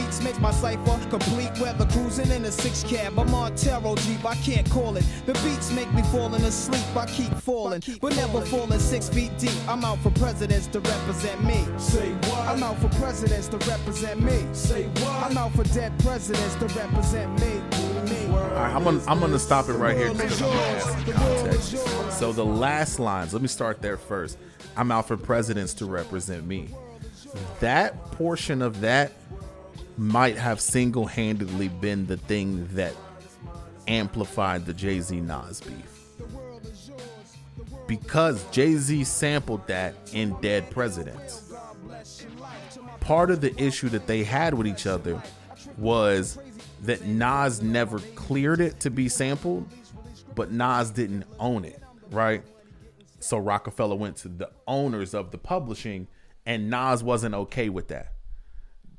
beats, makes my cipher complete. Weather cruising in a six cab. I'm on Taro Jeep, I can't call it. The beats make me falling asleep, I keep falling. But never falling six feet deep. I'm out for presidents to represent me. Say what? I'm out for presidents to represent me. Say what? I'm out for dead presidents to represent me. me. All right, I'm gonna I'm gonna stop it right here because is I'm gonna yours. add some The context. So the last lines, let me start there first. I'm out for presidents to represent me. That portion of that might have single-handedly been the thing that amplified the Jay-Z Nas beef. Because Jay-Z sampled that in Dead Presidents. Part of the issue that they had with each other was that Nas never cleared it to be sampled, but Nas didn't own it, right? So Roc-A-Fella went to the owners of the publishing, and Nas wasn't okay with that.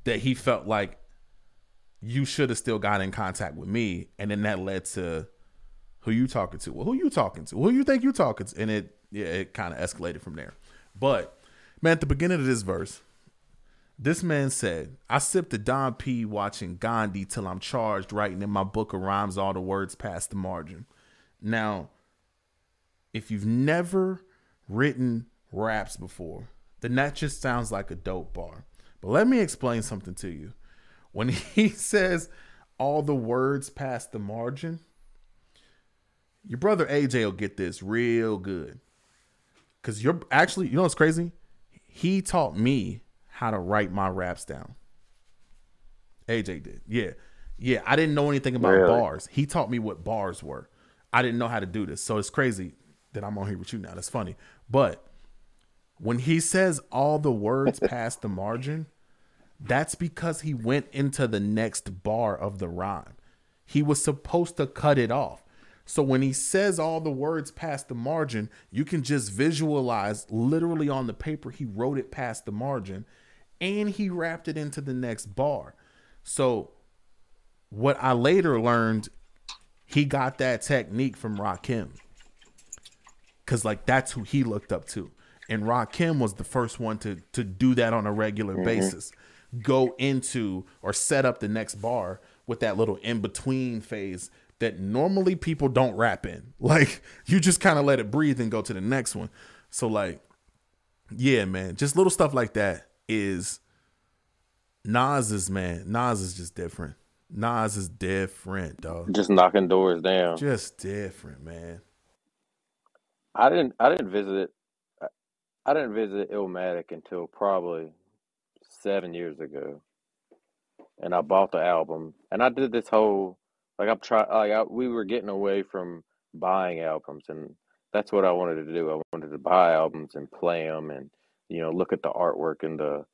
That he felt like you should have still got in contact with me, and then that led to who you talking to? Well, who you talking to? Who you think you talking to? And it yeah, it kind of escalated from there. But man, at the beginning of this verse, this man said, I sipped the Don P watching Gandhi till I'm charged, writing in my book of rhymes all the words past the margin. Now, if you've never written raps before, then that just sounds like a dope bar. But let me explain something to you. When *laughs* he says all the words past the margin, your brother AJ will get this real good. Cause you're actually, you know what's crazy? He taught me how to write my raps down. AJ did. Yeah. Yeah. I didn't know anything about Really? bars. He taught me what bars were. I didn't know how to do this. So it's crazy that I'm on here with you now. That's funny. But when he says all the words *laughs* past the margin, That's because he went into the next bar of the rhyme. He was supposed to cut it off. So when he says all the words past the margin, you can just visualize literally on the paper he wrote it past the margin and he wrapped it into the next bar. So what I later learned, he got that technique from Rakim. Cause like that's who he looked up to. And Rakim was the first one to to do that on a regular mm-hmm. basis. Go into or set up the next bar with that little in between phase that normally people don't rap in. *laughs* Like you just kind of let it breathe and go to the next one. So like yeah, man, just little stuff like that is Nas is man. Nas is just different. Nas is different, dog. Just knocking doors down. Just different, man. I didn't. I didn't visit. I- I didn't visit Illmatic until probably seven years ago, and I bought the album. And I did this whole like I'm trying. Like I, we were getting away from buying albums, and that's what I wanted to do. I wanted to buy albums and play them, and you know, look at the artwork in the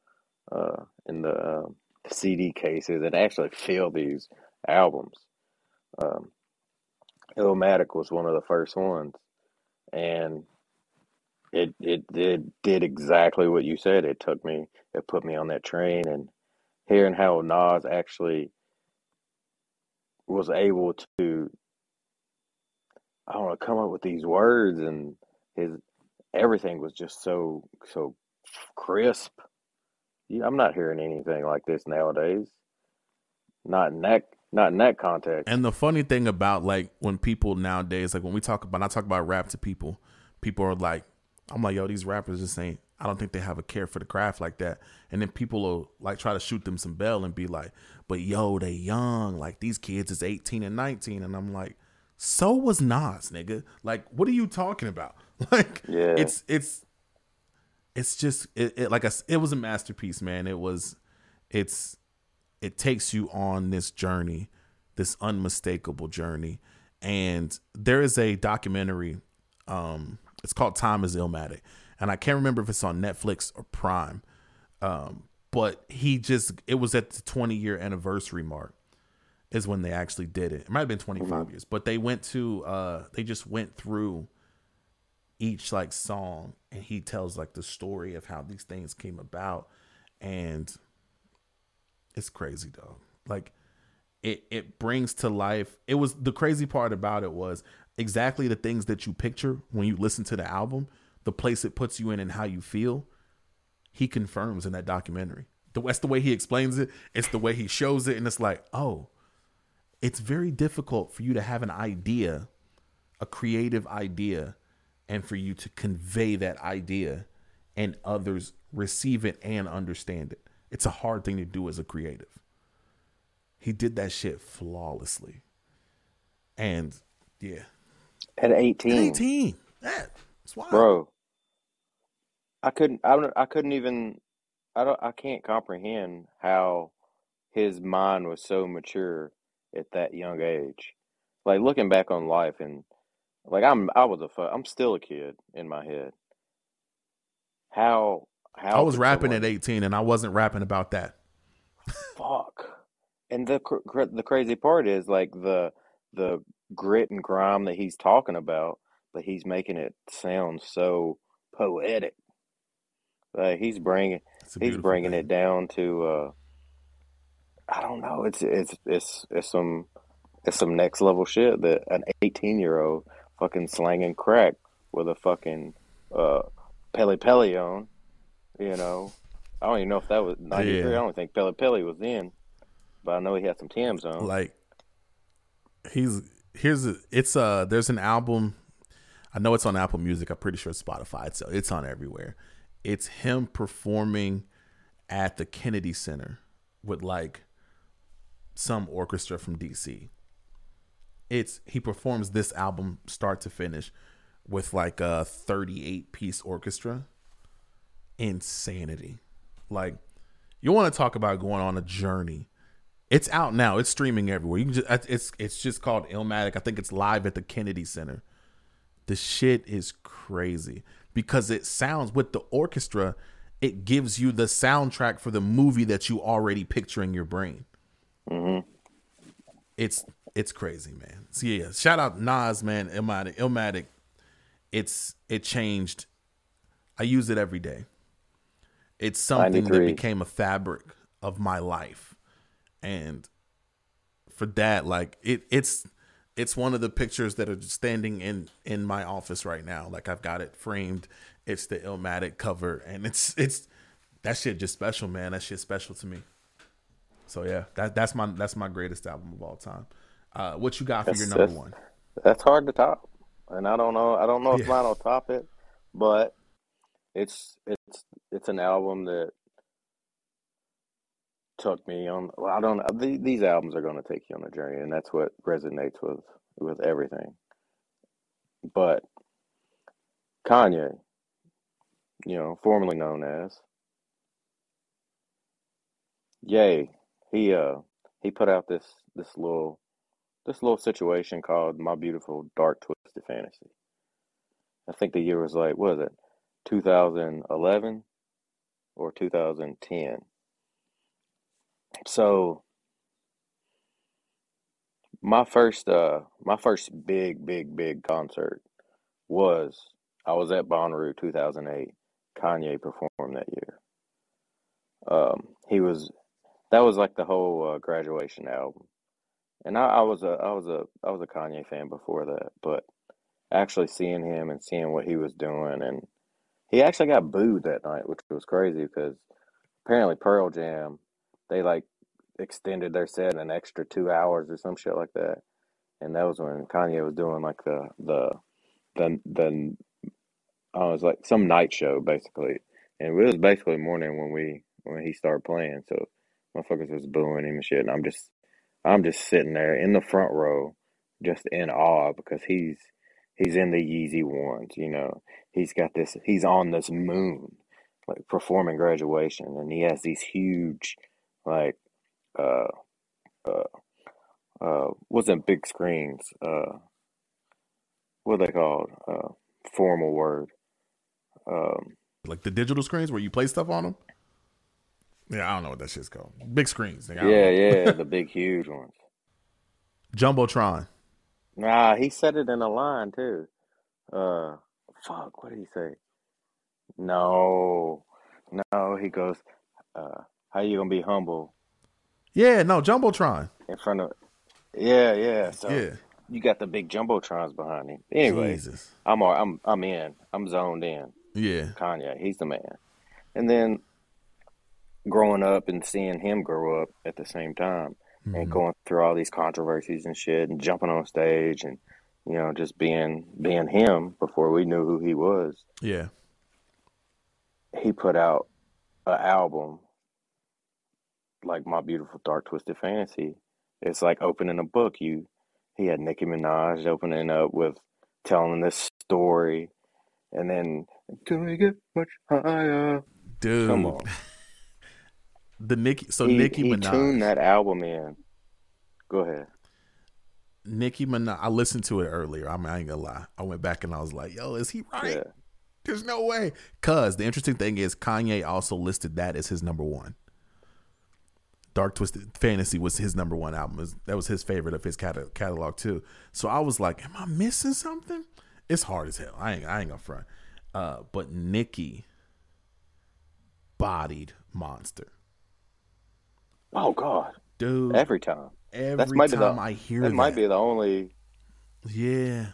uh, in the uh, CD cases, and actually feel these albums. Um, Illmatic was one of the first ones, and it it did did exactly what you said. It took me, it put me on that train, and hearing how Nas actually was able to, I don't know, come up with these words, and his everything was just so so crisp. I'm not hearing anything like this nowadays. Not in that not in that context. And the funny thing about like when people nowadays, like when we talk about, I talk about rap to people, people are like, I'm like, yo, these rappers just ain't. I don't think they have a care for the craft like that. And then people will like try to shoot them some bell and be like, but yo, they young. Like these kids is 18 and 19. And I'm like, so was Nas, nigga. Like, what are you talking about? *laughs* Like, Yeah. it's it's it's just it, it like I, it was a masterpiece, man. It was it's it takes you on this journey, this unmistakable journey. And there is a documentary, um, it's called Time is Illmatic. And I can't remember if it's on Netflix or Prime. Um, but he just it was at the 20 year anniversary mark is when they actually did it. It might have been 25 years, but they went to uh they just went through each like song and he tells like the story of how these things came about and it's crazy dog like it it brings to life it was the crazy part about it was exactly the things that you picture when you listen to the album the place it puts you in and how you feel he confirms in that documentary the that's the way he explains it it's the way he shows it and it's like oh it's very difficult for you to have an idea a creative idea and for you to convey that idea and others receive it and understand it. It's a hard thing to do as a creative. He did that shit flawlessly. And yeah. At 18, 18. That, that's wild. bro, I couldn't. I don't. I couldn't even. I don't. I can't comprehend how his mind was so mature at that young age. Like looking back on life and like I'm. I was a. I'm still a kid in my head. How? How? I was rapping someone- at 18 and I wasn't rapping about that. fuck. And the cr- cr- the crazy part is like the the grit and grime that he's talking about, but he's making it sound so poetic. Like he's bringing he's bringing thing. it down to uh I don't know. It's it's it's it's some it's some next level shit that an 18 year old fucking slanging crack with a fucking uh Pelle Pelle on, you know. I don't even know if that was 93. Yeah. I don't think Pelle Pelle was in, but I know he had some Tim's on. like he's here's a, it's a there's an album i know it's on apple music i'm pretty sure it's spotify so it's on everywhere. It's him performing at the kennedy center with like some orchestra from dc it's he performs this album start to finish with like a 38 piece orchestra. Insanity. Like you want to talk about going on a journey it's out now. It's streaming everywhere. You can just it's it's just called Illmatic. I think it's live at the Kennedy Center. The shit is crazy because it sounds with the orchestra. it gives you the soundtrack for the movie that you already picture in your brain. Mhm. It's it's crazy, man. So yeah, shout out Nas, man. Illmatic, Illmatic. It's it changed. I use it every day. It's something that became a fabric of my life, and for that, like it, it's it's one of the pictures that are standing in in my office right now. Like I've got it framed. It's the Illmatic cover, and it's it's that shit just special, man. That shit special to me. So yeah, that that's my that's my greatest album of all time. Uh, what you got for your number that's- one? That's hard to top, and I don't know. I don't know if Yeah. mine will top it, but it's it's it's an album that took me on. Well, I don't These albums are going to take you on a journey, and that's what resonates with with everything. But Kanye, you know, formerly known as Yay, he uh he put out this this little this little situation called My Beautiful Dark Twisted Fantasy. I think the year was like, was it, 2011 or 2010? So my first uh my first big big big concert was I was at Bonnaroo 2008. Kanye performed that year. Um, he was that was like the whole uh, graduation album, and I, I was a I was a I was a Kanye fan before that, but actually seeing him and seeing what he was doing, and he actually got booed that night, which was crazy because apparently Pearl Jam they like extended their set an extra two hours or some shit like that, and that was when Kanye was doing like the the the the I was like some night show basically, and it was basically morning when we when he started playing, so motherfuckers was booing him and shit, and I'm just I'm just sitting there in the front row, just in awe because he's he's in the Yeezy ones, you know. He's got this he's on this moon, like performing graduation, and he has these huge, like, uh, uh, uh, wasn't big screens, uh, what are they called? Uh, formal word. Um, Like the digital screens where you play stuff on them. Yeah, I don't know what that shit's called. Big screens. nigga, yeah, yeah, *laughs* the big huge ones. Jumbotron. Nah, he said it in a line too. Uh, fuck, what did he say? No, no, he goes, uh, how you gonna be humble Yeah, no, Jumbotron. in front of? Yeah, yeah. So Yeah. you got the big jumbotrons behind him. Anyway, Jesus. I'm all, I'm I'm in. I'm zoned in. Yeah. Kanye, he's the man. And then growing up and seeing him grow up at the same time and mm-hmm. going through all these controversies and shit and jumping on stage and you know just being being him before we knew who he was. Yeah. He put out an album like My Beautiful Dark Twisted Fantasy. It's like opening a book. You he had Nicki Minaj opening up with telling this story and then can we get much higher? Dude. Come on. *laughs* The Nicki so he, Nicki he Minaj. tuned that album in. Go ahead. Nicki Minaj. I listened to it earlier. I mean, I ain't gonna lie. I went back and I was like, "Yo, is he right? Yeah. There's no way." Cause the interesting thing is, Kanye also listed that as his number one. Dark Twisted Fantasy was his number one album. Was- That was his favorite of his cata- catalog too. So I was like, "Am I missing something?" It's hard as hell. I ain't. I ain't gonna front. Uh, but Nicki bodied Monster, Oh God. dude. Every time. Every That's might be time the I hear that that, might be the only yeah.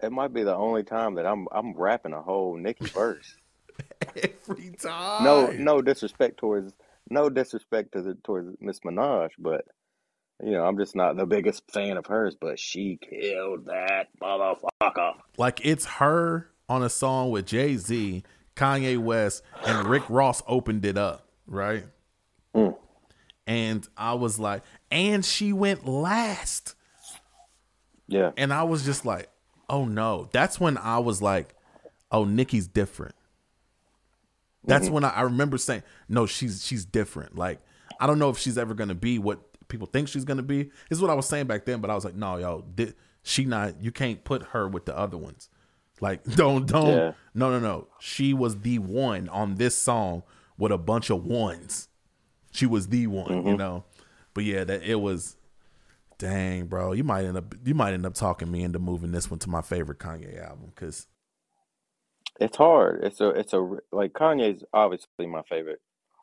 it might be the only time that I'm I'm rapping a whole Nicki verse. *laughs* Every time. No no disrespect towards no disrespect to the towards Miss Minaj, but you know, I'm just not the biggest fan of hers, but she killed that motherfucker. Like it's her on a song with Jay Z, Kanye West, and Rick Ross opened it up, right? Mm. And I was like, and she went last. Yeah. And I was just like, oh no. That's when I was like, oh, Nicki's different. That's Mm-hmm. when I, I remember saying, no, she's she's different. Like, I don't know if she's ever gonna be what people think she's gonna be. This is what I was saying back then, but I was like, no, yo, she not. You can't put her with the other ones. Like *laughs* don't don't Yeah. no no no. She was the one on this song with a bunch of ones. She was the one, Mm-hmm. you know. But yeah, that it was dang, bro. You might end up you might end up talking me into moving this one to my favorite Kanye album cuz It's hard. It's a it's a like Kanye's obviously my favorite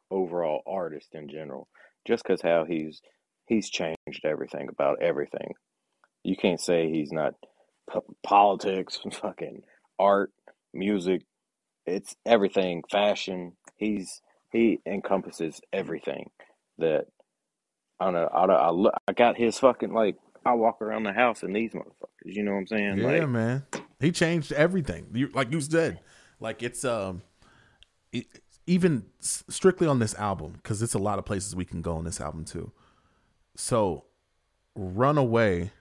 overall artist in general, just because how he's he's changed everything about everything. You can't say he's not p- politics, *laughs* fucking art, music. It's everything, fashion. He's he encompasses everything that I don't know. I don't, I, look, I got his fucking like I walk around the house in these motherfuckers. You know what I'm saying? Yeah, like, man. He changed everything. You, like you said, like it's um, it, even strictly on this album because it's a lot of places we can go on this album too. So, Runaway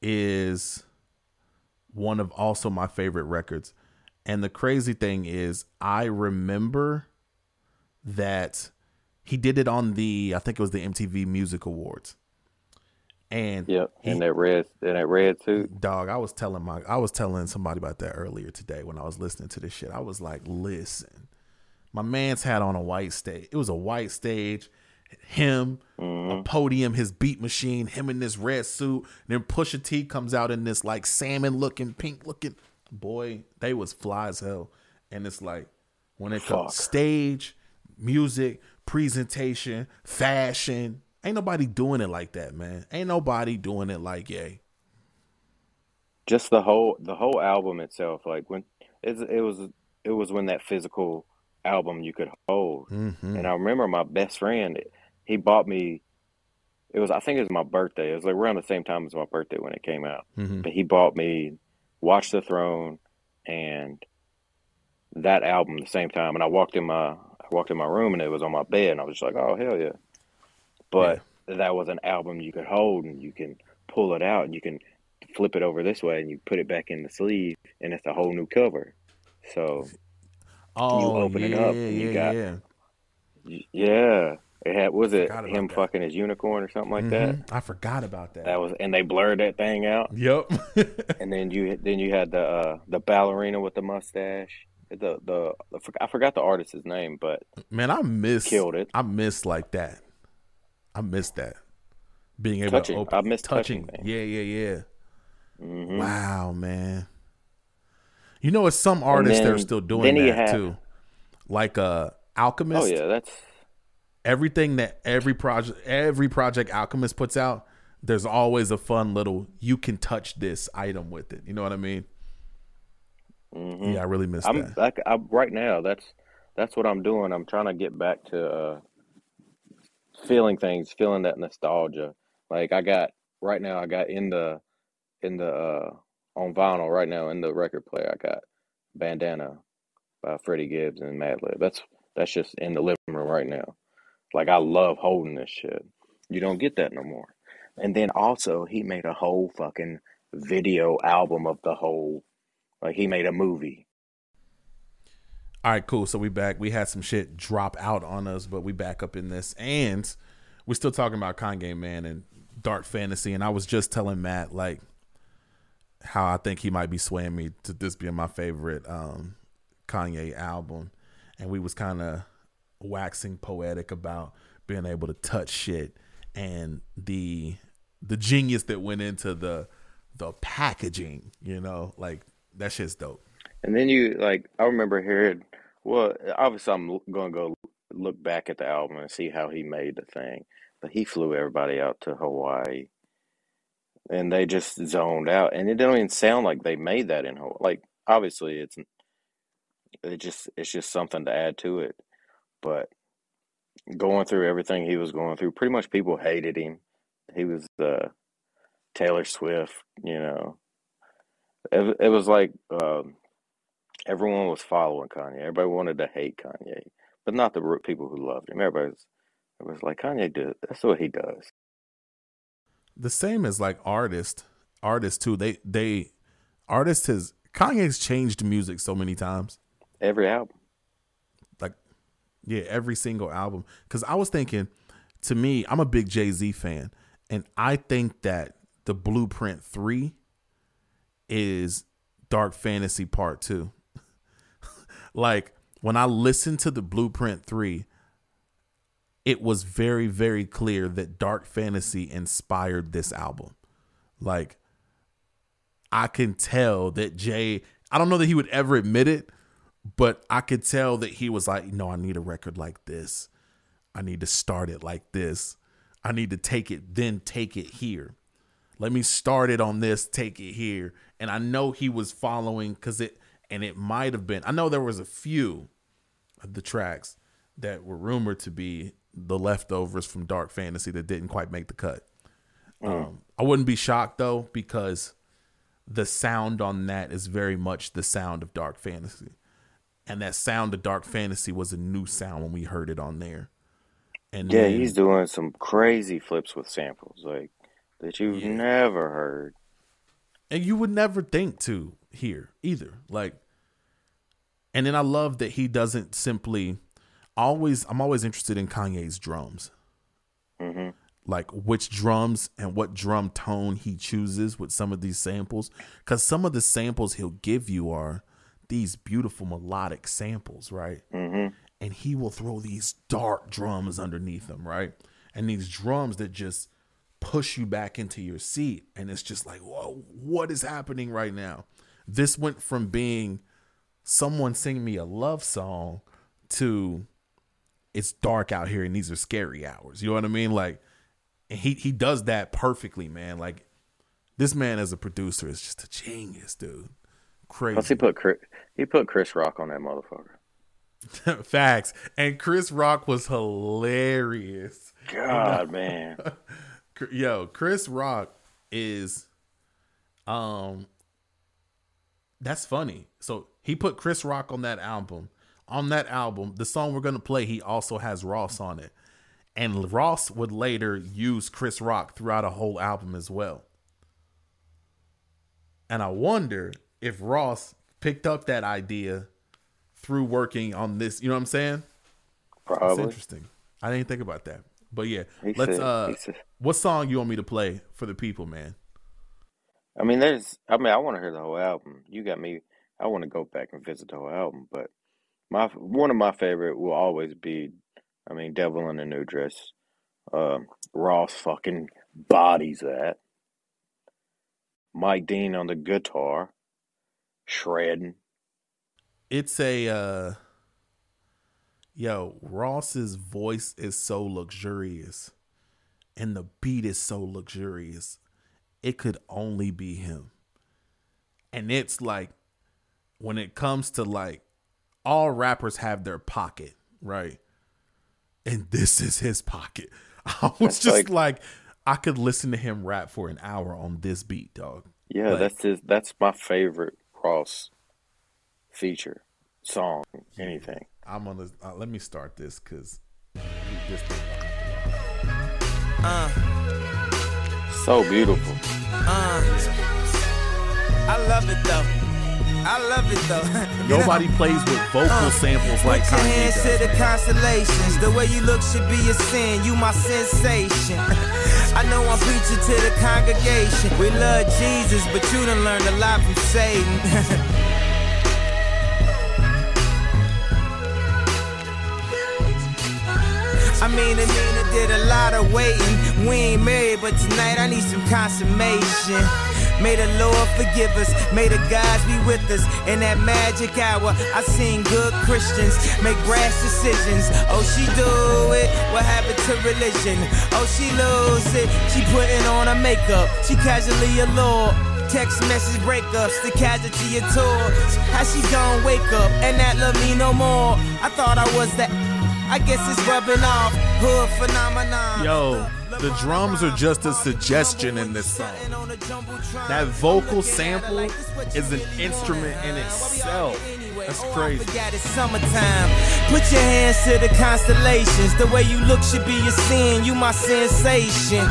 is one of also my favorite records, and the crazy thing is, I remember that he did it on the I think it was the MTV Music Awards, and Yep. he- In that red in that red suit. dog i was telling my i was telling somebody about that earlier today when i was listening to this shit i was like listen my man's had on a white stage it was a white stage him a mm-hmm. podium his beat machine him in this red suit then pusha t comes out in this like salmon looking pink looking boy they was fly as hell and it's like when it comes stage music presentation fashion ain't nobody doing it like that man. Ain't nobody doing it like yay just the whole the whole album itself like when it, it was it was when that physical album you could hold. Mm-hmm. and i remember my best friend he bought me it was i think it was my birthday. It was like around the same time as my birthday when it came out. Mhm. but he bought me watch the throne and that album the same time. And i walked in my i walked in my room and it was on my bed and i was just like oh hell yeah but that was an album you could hold and you can pull it out and you can flip it over this way and you put it back in the sleeve and it's a whole new cover so Oh, open yeah, it up and you yeah, got- yeah. yeah it had was it him that. fucking his unicorn or something like that Mhm. I forgot about that. that was and they blurred that thing out yep. *laughs* and then you then you had the uh the ballerina with the mustache the the, the I forgot the artist's name but Man, I miss Killed it. I miss like that. I miss that. Being able Touching. to open I miss touching touching. Yeah, yeah, yeah. mhm. Wow, man. You know, it's some artists that are still doing then that had- too. Like uh Alchemist. oh yeah that's Everything that every project every project Alchemist puts out, there's always a fun little you can touch this item with it. You know what I mean? mhm. Yeah, I really miss I'm that. like I right now. That's that's what I'm doing. I'm trying to get back to uh, feeling things, feeling that nostalgia. Like I got right now. I got in the in the uh, on vinyl right now in the record player. I got Bandana by Freddie Gibbs and Madlib. That's that's just in the living room right now. Like I love holding this shit. You don't get that no more. And then also he made a whole fucking video album of the whole. Like he made a movie. All right, cool. So we back. We had some shit drop out on us, but we back up in this, and we're still talking about Kanye, man, and dark fantasy. And I was just telling Matt like how I think he might be swaying me to this being my favorite um, Kanye album, and we was kind of waxing poetic about being able to touch shit and the the genius that went into the the packaging. You know, like that shit's dope. And then you like, I remember hearing. Well, obviously, I'm gonna go look back at the album and see how he made the thing. But he flew everybody out to Hawaii, and they just zoned out. And it don't even sound like they made that in Hawaii. Like, obviously, it's it just it's just something to add to it. But going through everything he was going through, pretty much people hated him. He was uh, Taylor Swift, you know. It, it was like um, everyone was following Kanye. Everybody wanted to hate Kanye, but not the people who loved him. Everybody was, it was like Kanye did. That's what he does. the same as like artists artists too they they artists has kanye's changed music so many times Every album. like yeah every single album because i was thinking to me i'm a big jay-z fan and i think that the blueprint 3 is Dark Fantasy Part 2. Like when I listened to the Blueprint 3, it was very very clear that Dark Fantasy inspired this album. Like I can tell that Jay, I don't know that he would ever admit it, but I could tell that he was like, "No, I need a record like this. I need to start it like this. I need to take it then take it here." let me start it on this take it here and i know he was following because it and it might have been i know there was a few of the tracks that were rumored to be the leftovers from dark fantasy that didn't quite make the cut um, i wouldn't be shocked though because the sound on that is very much the sound of dark fantasy and that sound of dark fantasy was a new sound when we heard it on there and Yeah, then- he's doing some crazy flips with samples like that you've Yeah. never heard. And you would never think to here either. Like and then i love that he doesn't simply always i'm always interested in kanye's drums. Hmm like which drums and what drum tone he chooses with some of these samples. Because some of the samples he'll give you are these beautiful melodic samples right? Hmm and he will throw these dark drums underneath them, right? And these drums that just push you back into your seat. And it's just like, whoa, what is happening right now? This went from being someone sing me a love song to it's dark out here and these are scary hours. You know what I mean? Like, and he he does that perfectly, man. Like, this man as a producer is just a genius, dude. Crazy. Plus, he put Chris, he put Chris Rock on that motherfucker. *laughs* Facts. And Chris Rock was hilarious. God, man. *laughs* Yo, Chris Rock is um that's funny. So he put Chris Rock on that album. On that album, the song we're gonna play, he also has Ross on it. And Ross would later use Chris Rock throughout a whole album as well. And I wonder if Ross picked up that idea through working on this. You know what I'm saying? That's Probably. interesting. I didn't think about that. But yeah, He let's said- uh what song you want me to play for the people, man? I mean, there's. I mean, I want to hear the whole album. You got me. I want to go back and visit the whole album, but my one of my favorite will always be. I mean, Devil in a New Dress. Um, Ross fucking bodies that. Mike Dean on the guitar, shredding. It's a uh yo, Ross's voice is so luxurious and the beat is so luxurious. It could only be him. And it's like when it comes to like all rappers have their pocket, right? And this is his pocket. *laughs* I was That's just like- like I could listen to him rap for an hour on this beat, dog. Yeah, Like- that's his. That's my favorite Ross feature song. Anything. I'm gonna uh, let me start this because this. So beautiful. Uh, I love it though. I love it though. *laughs* You know? Nobody plays with vocal samples like Put your Kanye hands to the man. constellations. The way you look should be a sin. You my sensation. *laughs* I know I'm preaching to the congregation. We love Jesus, but you done learned a lot from Satan. *laughs* I mean, and Nina did a lot of waiting. We ain't married, but tonight I need some consummation. May the Lord forgive us, may the gods be with us. In that magic hour, I seen good Christians make rash decisions. Oh, she do it. What happened to religion? Oh, she lose it. She putting on her makeup. She casually allured. Text message breakups, the casualty of tours. How she gon' wake up and not love me no more? I thought I was that. I guess it's rubbing off. Hood phenomenon. Yo, the drums are just a suggestion in this song. That vocal sample is an instrument in itself. That's crazy. Summertime. Put your hands to the constellations. The way you look should be a sin. You my sensation.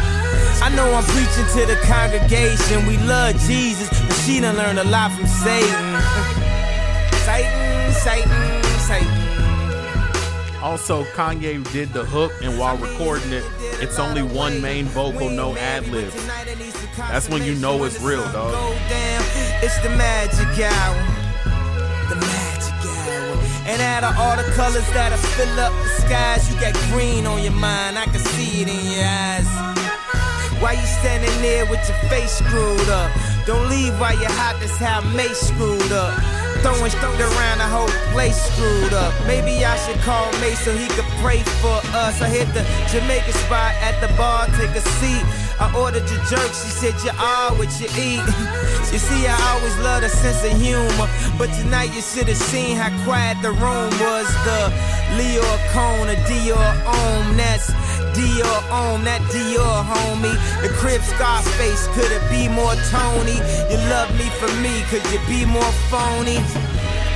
I know I'm preaching to the congregation. We love Jesus, but she done learned a lot from Satan. *laughs* Satan, Satan, Satan. Also, Kanye did the hook, and while recording it, it's only one main vocal, no ad libs. That's when you know it's real, dog. It's the magic hour. The magic hour. And out of all the colors that'll fill up the skies, you got green on your mind. I can see it in your eyes. Why you standing there with your face screwed up? Don't leave while you're hot, that's how Mace screwed up. Throwing shit around the whole place screwed up. Maybe I should call Mace so he could pray for us. I hit the Jamaican spot at the bar, take a seat. I ordered your jerk, she said you are what you eat. *laughs* you see, I always love a sense of humor, but tonight you should have seen how quiet the room was. The Leo Cone, a Dior Homme, that's Dior Homme, that Dior homie. The crib Scarface, could it be more Tony? You love me for me, could you be more phony?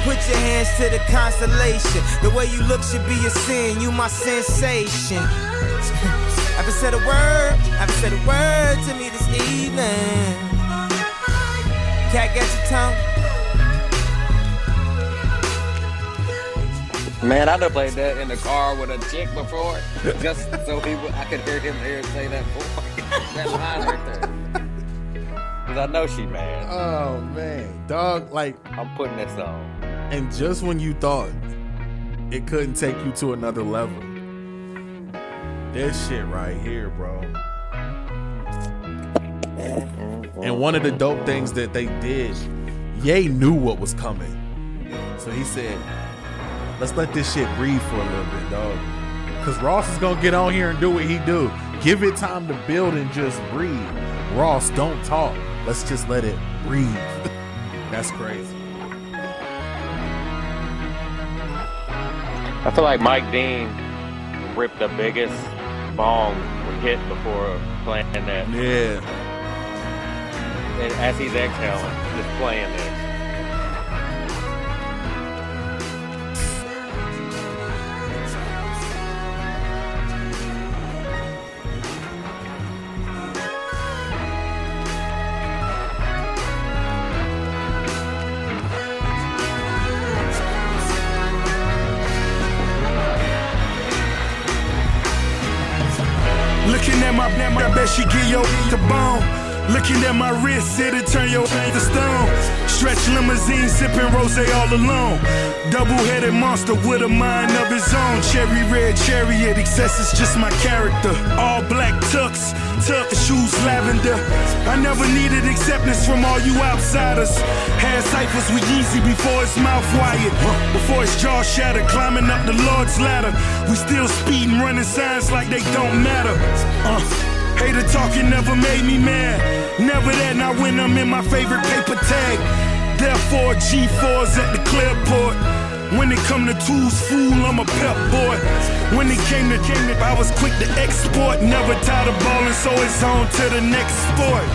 Put your hands to the constellation. The way you look should be a sin. You my sensation. Haven't said a word. Haven't said a word to me this evening. Cat got your tongue. Man, I done played that in the car with a chick before, just so he would, I could hear him hear say that boy, *laughs* that line right there. Cause I know she mad. Oh man, dog! Like, I'm putting this on. And just when you thought it couldn't take you to another level, this shit right here, bro. And one of the dope things that they did, Ye knew what was coming, so he said, "Let's let this shit breathe for a little bit, dog." Cause Ross is gonna get on here and do what he do. Give it time to build and just breathe. Ross, don't talk. Let's just let it breathe. *laughs* That's crazy. I feel like Mike Dean ripped the biggest bomb we hit before playing that. Yeah. And as he's exhaling, just playing this. She give your the bone. Looking at my wrist, it'll turn your to stone. Stretch limousine, sipping rose all alone. Double-headed monster with a mind of his own. Cherry red chariot, excess is just my character. All black tux, tuck shoes lavender. I never needed acceptance from all you outsiders. Had ciphers with Yeezy before his mouth wired. Before his jaw shattered, climbing up the Lord's ladder. We still speeding, running signs like they don't matter. Uh. Hater talking never made me mad. Never that, not when I'm in my favorite paper tag. Therefore, G4s at the clearport. When it come to tools, fool, I'm a pep boy. When it came to came I was quick to export. Never tired of balling, so it's on to the next sport.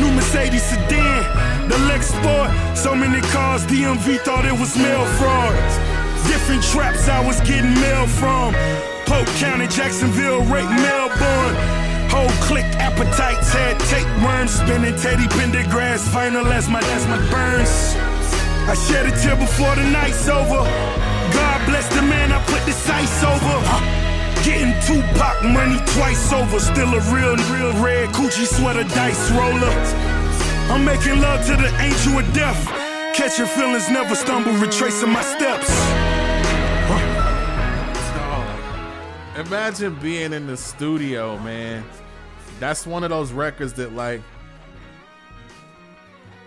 New Mercedes sedan, the Lex Sport. So many cars, DMV thought it was mail fraud. Different traps I was getting mail from. Polk County, Jacksonville, Rake, Melbourne. Whole click appetites had tapeworms spinning Teddy Pendergrass final as my as my burns. I shed a tear before the night's over. God bless the man I put the sights over. Getting Tupac money twice over. Still a real, real red Gucci sweater dice roller. I'm making love to the angel of death. Catching feelings, never stumble, retracing my steps. Imagine being in the studio, man. That's one of those records that like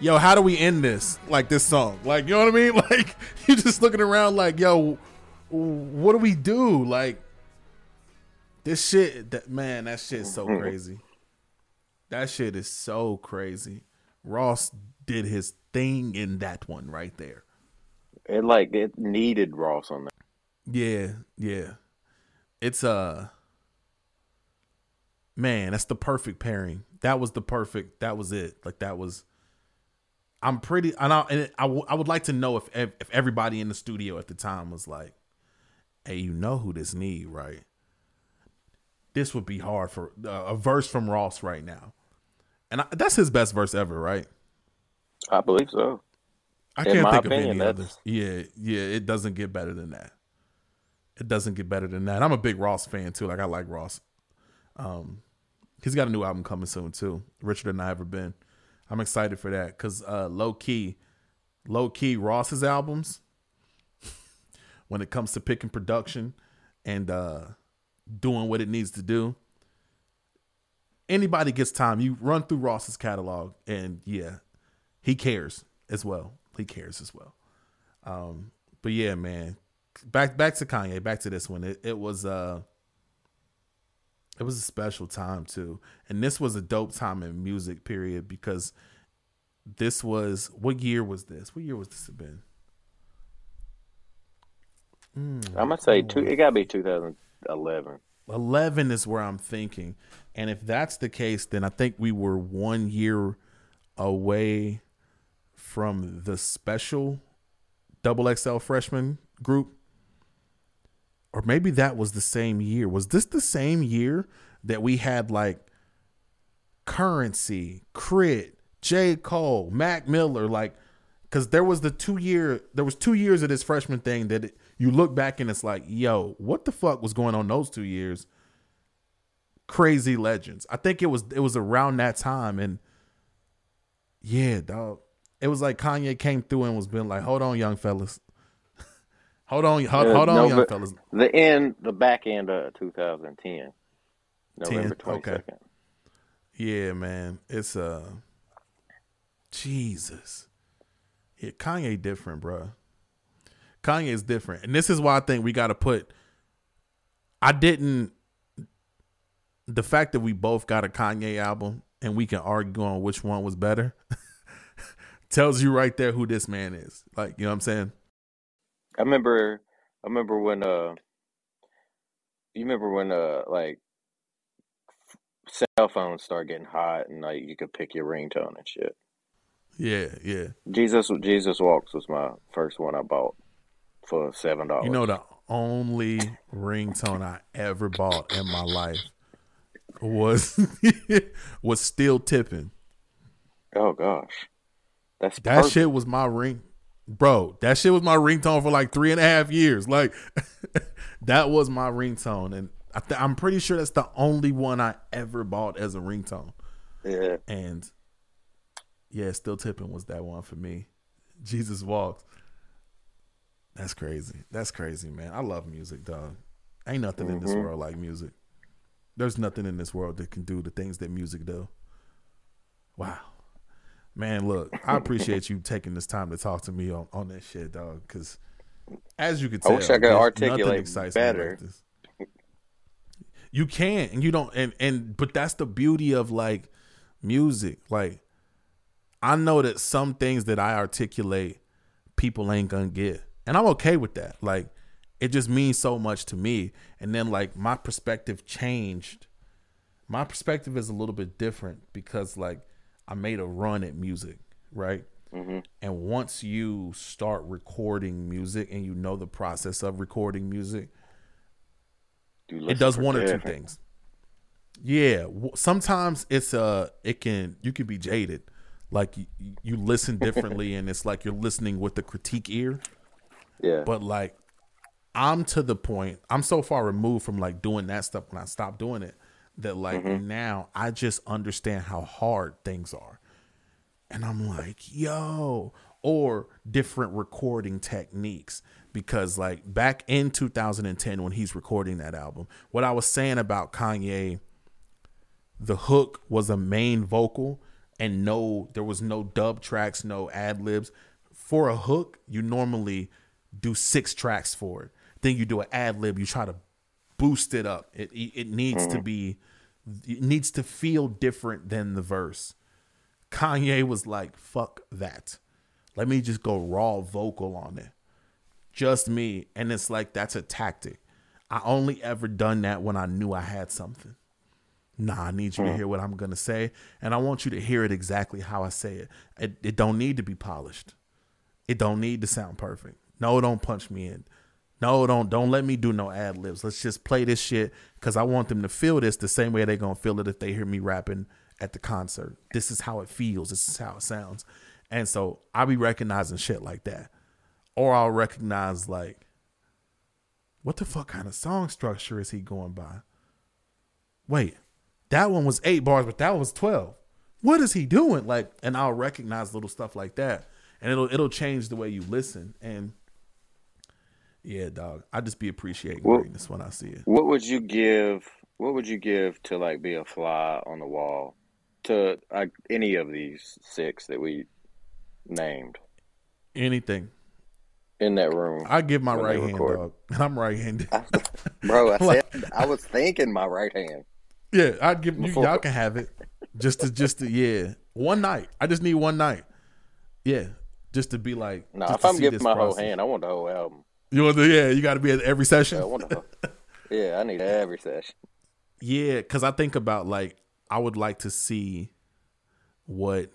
Yo, how do we end this? Like this song. Like, you know what I mean? *laughs* Like you're just looking around like, yo, what do we do? Like this shit that man, that shit's so mm-hmm. crazy. That shit is so crazy. Ross did his thing in that one right there. It like it needed Ross on that. Yeah, yeah. It's a man, that's the perfect pairing. That was the perfect. That was it. Like that was. I'm pretty, and I, and I, w- I would like to know if if everybody in the studio at the time was like, "Hey, you know who this need, right? This would be hard for uh, a verse from Ross right now, and I, that's his best verse ever, right? I believe so. I In can't think opinion, of any that's- others. Yeah, yeah, it doesn't get better than that. It doesn't get better than that. I'm a big Ross fan too. Like I like Ross. Um, he's got a new album coming soon too. Richer than I ever been. I'm excited for that because uh, low key, low key Ross's albums. when it comes to picking production and uh, doing what it needs to do, anybody gets time. You run through Ross's catalog, and yeah, he cares as well. He cares as well. Um, but yeah, man, back back to Kanye. Back to this one. It it was uh, it was a special time too, and this was a dope time in music. Period, because this was what year was this? What year was this have been? I'm gonna say two. It gotta be 2011. 11 is where I'm thinking. And if that's the case, then I think we were one year away from the special double XL freshman group. Or maybe that was the same year. Was this the same year that we had like Curren$y, Crit, J. Cole, Mac Miller, like because there was the two year there was two years of this freshman thing that it, you look back and it's like yo what the fuck was going on those two years crazy legends i think it was it was around that time and yeah dog it was like kanye came through and was being like hold on young fellas hold on hold, hold on young fellas The end, the back end of 2010, November 10, okay. Yeah, man. It's uh Jesus. Yeah, Kanye different, bro. Kanye is different. And this is why I think we gotta put I didn't the fact that we both got a Kanye album and we can argue on which one was better *laughs* tells you right there who this man is. Like, you know what I'm saying? I remember, I remember when, uh, you remember when, uh, like, cell phones start getting hot and like you could pick your ringtone and shit. Yeah, yeah. Jesus, Jesus Walks was my first one I bought for seven dollars. You know the only ringtone I ever bought in my life was *laughs* was still tipping. Oh gosh, that's That perfect. shit was my ring, bro. That shit was my ringtone for like three and a half years. Like *laughs* that was my ringtone, and I th- I'm pretty sure that's the only one I ever bought as a ringtone. Yeah, And yeah, still tipping was that one for me. Jesus walks. That's crazy. That's crazy, man. I love music, dog. Ain't nothing in this Mhm. world like music. There's nothing in this world that can do the things that music do. Wow. Man, look, I appreciate you taking this time to talk to me on, on that shit, dog. Because as you can I tell, wish I could articulate excites me like better. this. You can't, and you don't, and and but that's the beauty of like music. Like I know that some things that I articulate, people ain't gonna get, and I'm okay with that. Like it just means so much to me. And then like my perspective changed. My perspective is a little bit different because like I made a run at music, right? And once you start recording music and you know the process of recording music, it does one or two things. Yeah, sometimes it's uh it can you can be jaded, like you, you listen differently, *laughs* and it's like you're listening with the critique ear. Yeah, But like, I'm to the point. I'm so far removed from like doing that stuff when I stopped doing it that like mm-hmm. now I just understand how hard things are, and I'm like, yo, or different recording techniques. Because like back in 2010 when he's recording that album, what I was saying about Kanye the hook was a main vocal and no there was no dub tracks no ad libs. For a hook you normally do six tracks for it. Then you do an ad lib you try to boost it up. It it it needs to mm-hmm. be it needs to feel different than the verse kanye was like fuck that let me just go raw vocal on it just me and it's like that's a tactic i only ever done that when i knew i had something Nah, I need you to hmm. hear what I'm gonna say, and I want you to hear it exactly how I say it. It, it don't need to be polished. It don't need to sound perfect. No, don't punch me in. No, don't don't let me do no ad libs. Let's just play this shit because I want them to feel this the same way they're gonna feel it if they hear me rapping at the concert. This is how it feels. This is how it sounds. And so I'll be recognizing shit like that, or I'll recognize like what the fuck kind of song structure is he going by? Wait, that one was eight bars, but that was twelve. What is he doing? Like, and I'll recognize little stuff like that, and it'll it'll change the way you listen. And yeah, dog, I just be appreciating Well- greatness when I see it. What would you give? What would you give to like be a fly on the wall to like any of these six that we named Anything, in that room? I give my right hand, dog, *laughs* I'm right-handed. Bro, I *laughs* Like- said I was thinking my right hand. Yeah, I'd give you. Y'all can have it. Just to, just to, yeah. One night. I just need one night. Yeah, just to be like. No, just if I'm giving my whole hand, I want the whole album. You want to? Yeah, you got to be at every session. I want *laughs* yeah, I need every session. Yeah, because I think about like I would like to see what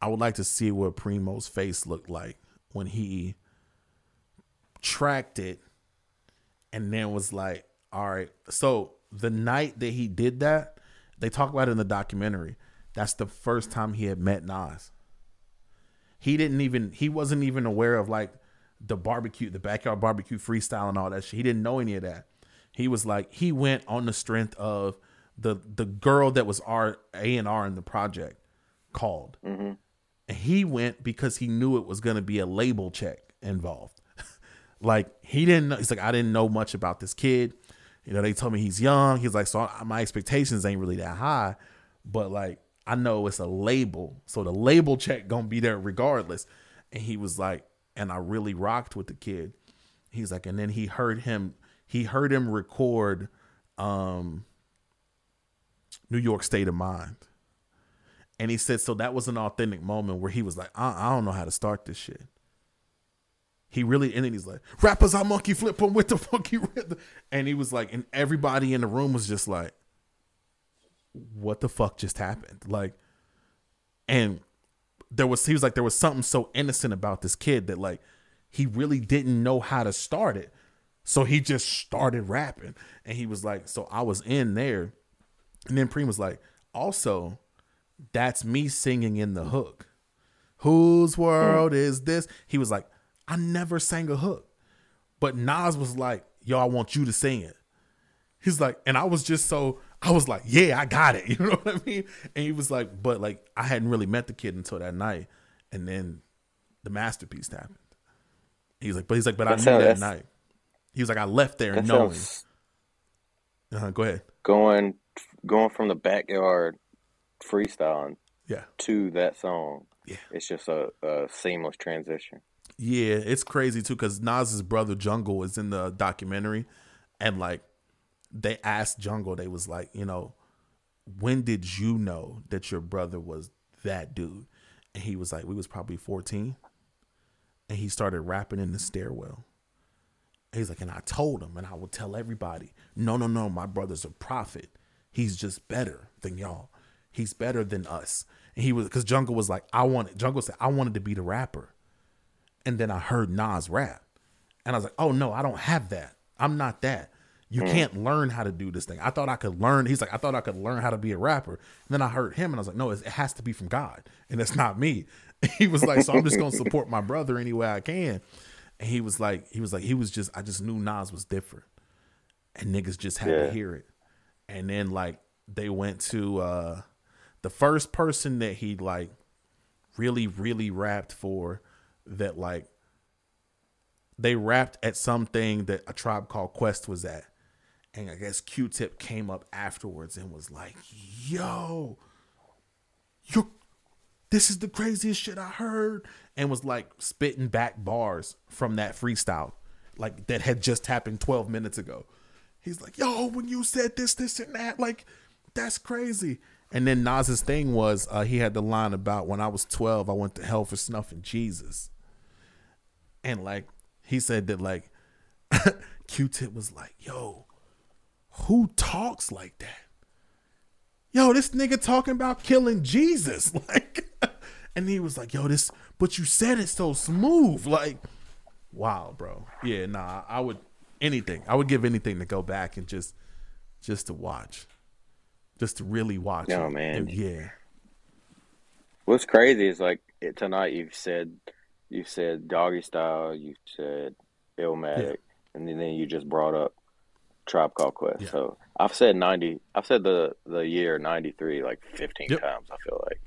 I would like to see what Primo's face looked like when he tracked it and then was like, all right. So the night that he did that, they talk about it in the documentary. That's the first time he had met Nas. He didn't even he wasn't even aware of like the barbecue, the backyard barbecue freestyle and all that shit. He didn't know any of that. He was like he went on the strength of the the girl that was our A and R in the project called. Mm-hmm. And he went because he knew it was going to be a label check involved. *laughs* like he didn't know. He's like, I didn't know much about this kid. You know, they told me he's young. He's like, so I, my expectations ain't really that high, but like I know it's a label, so the label check gonna be there regardless. And he was like, and I really rocked with the kid. He's like, and then he heard him. He heard him record, um, New York State of Mind. And he said, so that was an authentic moment where he was like, I, I don't know how to start this shit. He really, and then he's like, rappers, I monkey flip them with the *laughs* funky rhythm. And he was like, and everybody in the room was just like, what the fuck just happened? Like, and there was, he was like, there was something so innocent about this kid that like, he really didn't know how to start it. So he just started rapping. And he was like, so I was in there. And then Preem was like, also, that's me singing in the hook. Whose world is this? He was like, I never sang a hook. But Nas was like, yo, I want you to sing it. He's like, and I was just so, I was like, yeah, I got it. *laughs* You know what I mean? And he was like, but like, I hadn't really met the kid until that night. And then the masterpiece happened. He was like, but he's like, but I knew that night. He was like, I left there knowing. Uh-huh, go ahead. going going from the backyard freestyling Yeah. to that song. Yeah. It's just a, a seamless transition. Yeah, it's crazy too because Nas's brother Jungle is in the documentary, and like they asked Jungle, they was like, you know, when did you know that your brother was that dude? And he was like, we was probably fourteen, and he started rapping in the stairwell. He's like, and I told him, and I will tell everybody, no, no, no, my brother's a prophet. He's just better than y'all. He's better than us. And he was because Jungle was like, I wanted Jungle said, I wanted to be the rapper. And then I heard Nas rap. And I was like, oh no, I don't have that. I'm not that. You can't learn how to do this thing. I thought I could learn. He's like, I thought I could learn how to be a rapper. And then I heard him and I was like, no, it has to be from God. And it's not me. *laughs* He was like, so I'm just going to support my brother any way I can. And he was like, he was like, he was just, I just knew Nas was different. And niggas just had Yeah. to hear it. And then like they went to uh the first person that he like really, really rapped for that like they rapped at something that a tribe called Quest was at. And I guess Q Tip came up afterwards and was like, yo, you this is the craziest shit I heard. And was like spitting back bars from that freestyle, like that had just happened 12 minutes ago. He's like, yo, when you said this, this, and that, like, that's crazy. And then Nas's thing was uh, he had the line about when I was 12, I went to hell for snuffing Jesus. And like he said that like *laughs* Q-Tip was like, yo, who talks like that? Yo, this nigga talking about killing Jesus. *laughs* Like and he was like, yo, this but you said it so smooth. Like, wow, bro. Yeah, nah, I would anything. I would give anything to go back and just just to watch. Just to really watch No, it. man. And yeah. What's crazy is like it, tonight you've said you've said doggy style, you said Illmatic, and then, then you just brought up Tribe Called Quest. Yeah. So I've said ninety. I've said the the year ninety three like fifteen Yep. times. I feel like,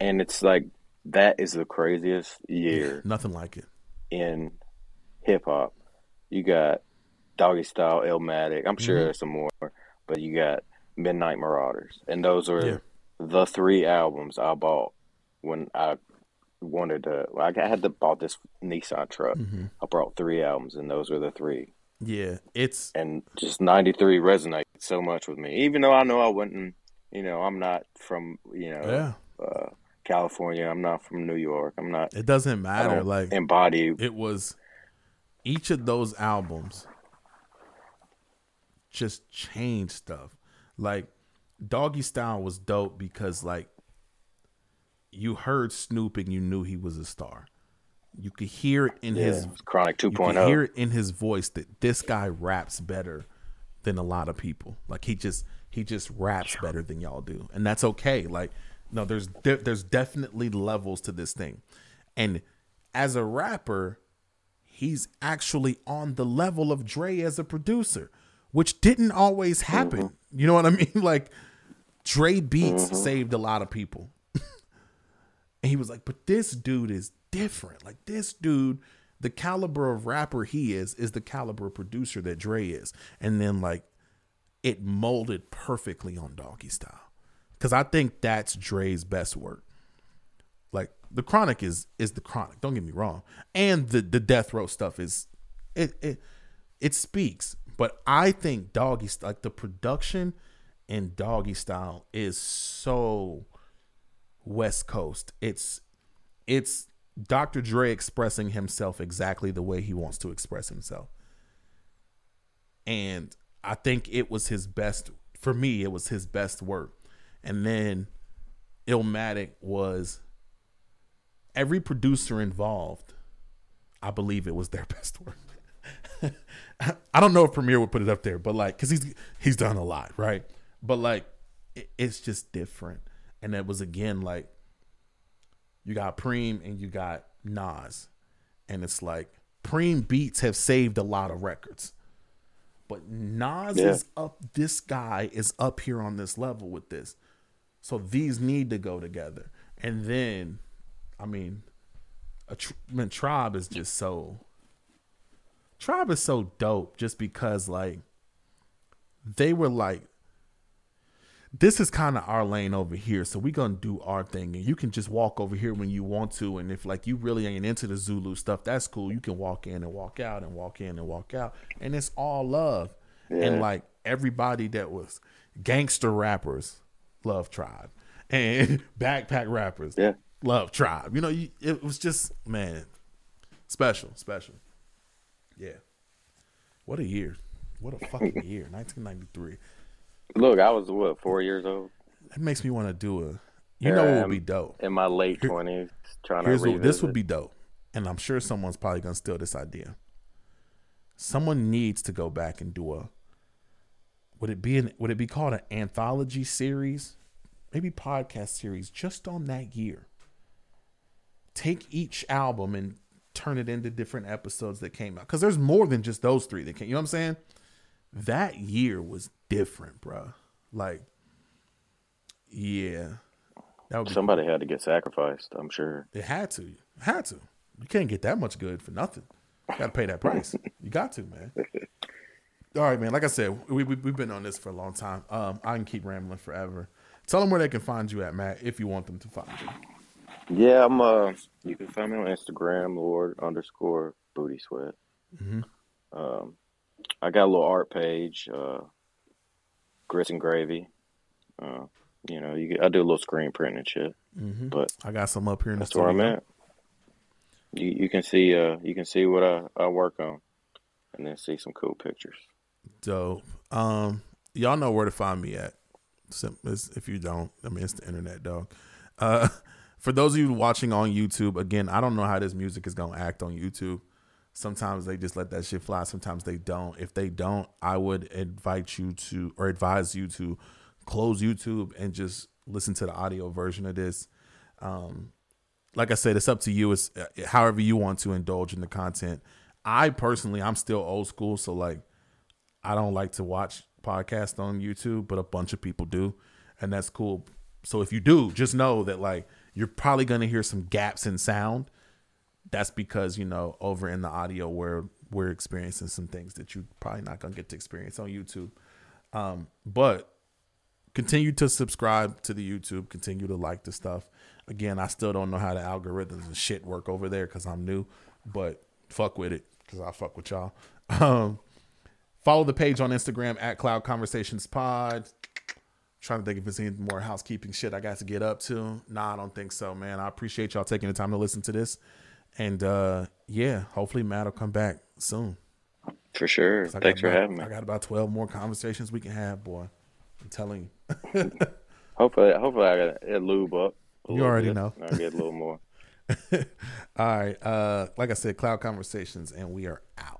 and it's like that is the craziest year Nothing like it. in hip hop. You got Doggy Style, Illmatic. I'm sure Mhm. there's some more, but you got Midnight Marauders, and those are Yeah. the three albums I bought when I wanted to. I had to bought this Nissan truck. Mm-hmm. I brought three albums, and those were the three. Yeah, it's And just '93 resonated so much with me, even though I know I wouldn't. You know, I'm not from you know yeah. uh, California. I'm not from New York. I'm not. It doesn't matter. Like embody. it was each of those albums just changed stuff. Like Doggy Style was dope because like you heard Snoop and you knew he was a star. You could hear it in Yeah, his Chronic you 2.0. could oh. hear it in his voice that this guy raps better than a lot of people. Like he just he just raps better than y'all do, and that's okay. Like no, there's de- there's definitely levels to this thing, and as a rapper, he's actually on the level of Dre as a producer, which didn't always happen. Mm-hmm. You know what I *laughs* mean? Like Dre beats mm-hmm. saved a lot of people. *laughs* And he was like, but this dude is different. Like this dude, the caliber of rapper he is, is the caliber of producer that Dre is. And then like it molded perfectly on doggy style. Cause I think that's Dre's best work. Like the chronic is is the chronic. Don't get me wrong. And the the death row stuff is it it it speaks. But I think doggy like the production in doggy style is so West Coast. It's it's Dr. Dre expressing himself exactly the way he wants to express himself. And I think it was his best for me, it was his best work. And then Illmatic was every producer involved, I believe it was their *laughs* best work. I don't know if Premier would put it up there, but like, cause he's he's done a lot, right? But like, it, it's just different. And it was again like, you got Preem and you got Nas, and it's like Preem beats have saved a lot of records, but Nas Yeah. is up. This guy is up here on this level with this, so these need to go together. And then, I mean, a tr- I mean, Tribe is just so. Tribe is so dope just because like they were like this is kind of our lane over here so we gonna do our thing and you can just walk over here when you want to and if like you really ain't into the zulu stuff that's cool you can walk in and walk out and walk in and walk out and it's all love and like everybody that was gangster rappers love tribe *laughs* and backpack rappers Yeah. love tribe you know you, it was just man special special. Yeah. What a year. What a fucking year 1993 Look, I was what four years old that makes me want to do a. You Here know I what would be dope? in my late twenties, trying to what this would be dope, and I'm sure someone's probably gonna steal this idea. Someone needs to go back and do a. Would it be an? Would it be called an anthology series? Maybe podcast series just on that year. Take each album and turn it into different episodes that came out because there's more than just those three that came. You know what I'm saying? That year was different, bro. Like, yeah, that would Somebody had to get sacrificed. I'm sure. it had to. Had to. You can't get that much good for nothing. You got to pay that *laughs* price. You got to, man. All right, man. Like I said, we, we, we've been on this for a long time. Um, I can keep rambling forever. Tell them where they can find you at, Matt, if you want them to find you. Yeah, I'm. Uh, you can find me on Instagram, Lord underscore Booty Sweat. Mhm. Um, I got a little art page, uh, grits and gravy. Uh, you know, you get, I do a little screen print and shit. Mm-hmm. But I got some up here in the that's where I'm at. You you can see uh you can see what I, I work on, and then see some cool pictures. Dope. Um, y'all know where to find me at. If you don't, I mean, it's the internet, dog. Uh, *laughs* for those of you watching on YouTube, again, I don't know how this music is gonna act on YouTube. Sometimes they just let that shit fly. Sometimes they don't. If they don't, I would invite you to or advise you to close YouTube and just listen to the audio version of this. Um, like I said, it's up to you. It's uh, however you want to indulge in the content. I personally, I'm still old school, so like, I don't like to watch podcasts on YouTube, but a bunch of people do, and that's cool. So if you do, just know that like you're probably gonna hear some gaps in sound. That's because you know over in the audio where we're experiencing some things that you probably not gonna get to experience on YouTube. Um, but continue to subscribe to the YouTube, continue to like the stuff. Again, I still don't know how the algorithms and shit work over there because I'm new, but fuck with it because I fuck with y'all. Um, follow the page on Instagram at Cloud Conversations Pod. Trying to think if there's any more housekeeping shit I got to get up to. Nah, I don't think so, man. I appreciate y'all taking the time to listen to this. And uh yeah, hopefully Matt will come back soon. For sure. Thanks for about- having me. I got about 12 more conversations we can have, boy. I'm telling you. *laughs* Hopefully, hopefully I got it lube up. You already bit. know. I'll get a little more. *laughs* All right. Uh, like I said, Cloud Conversations, and we are out.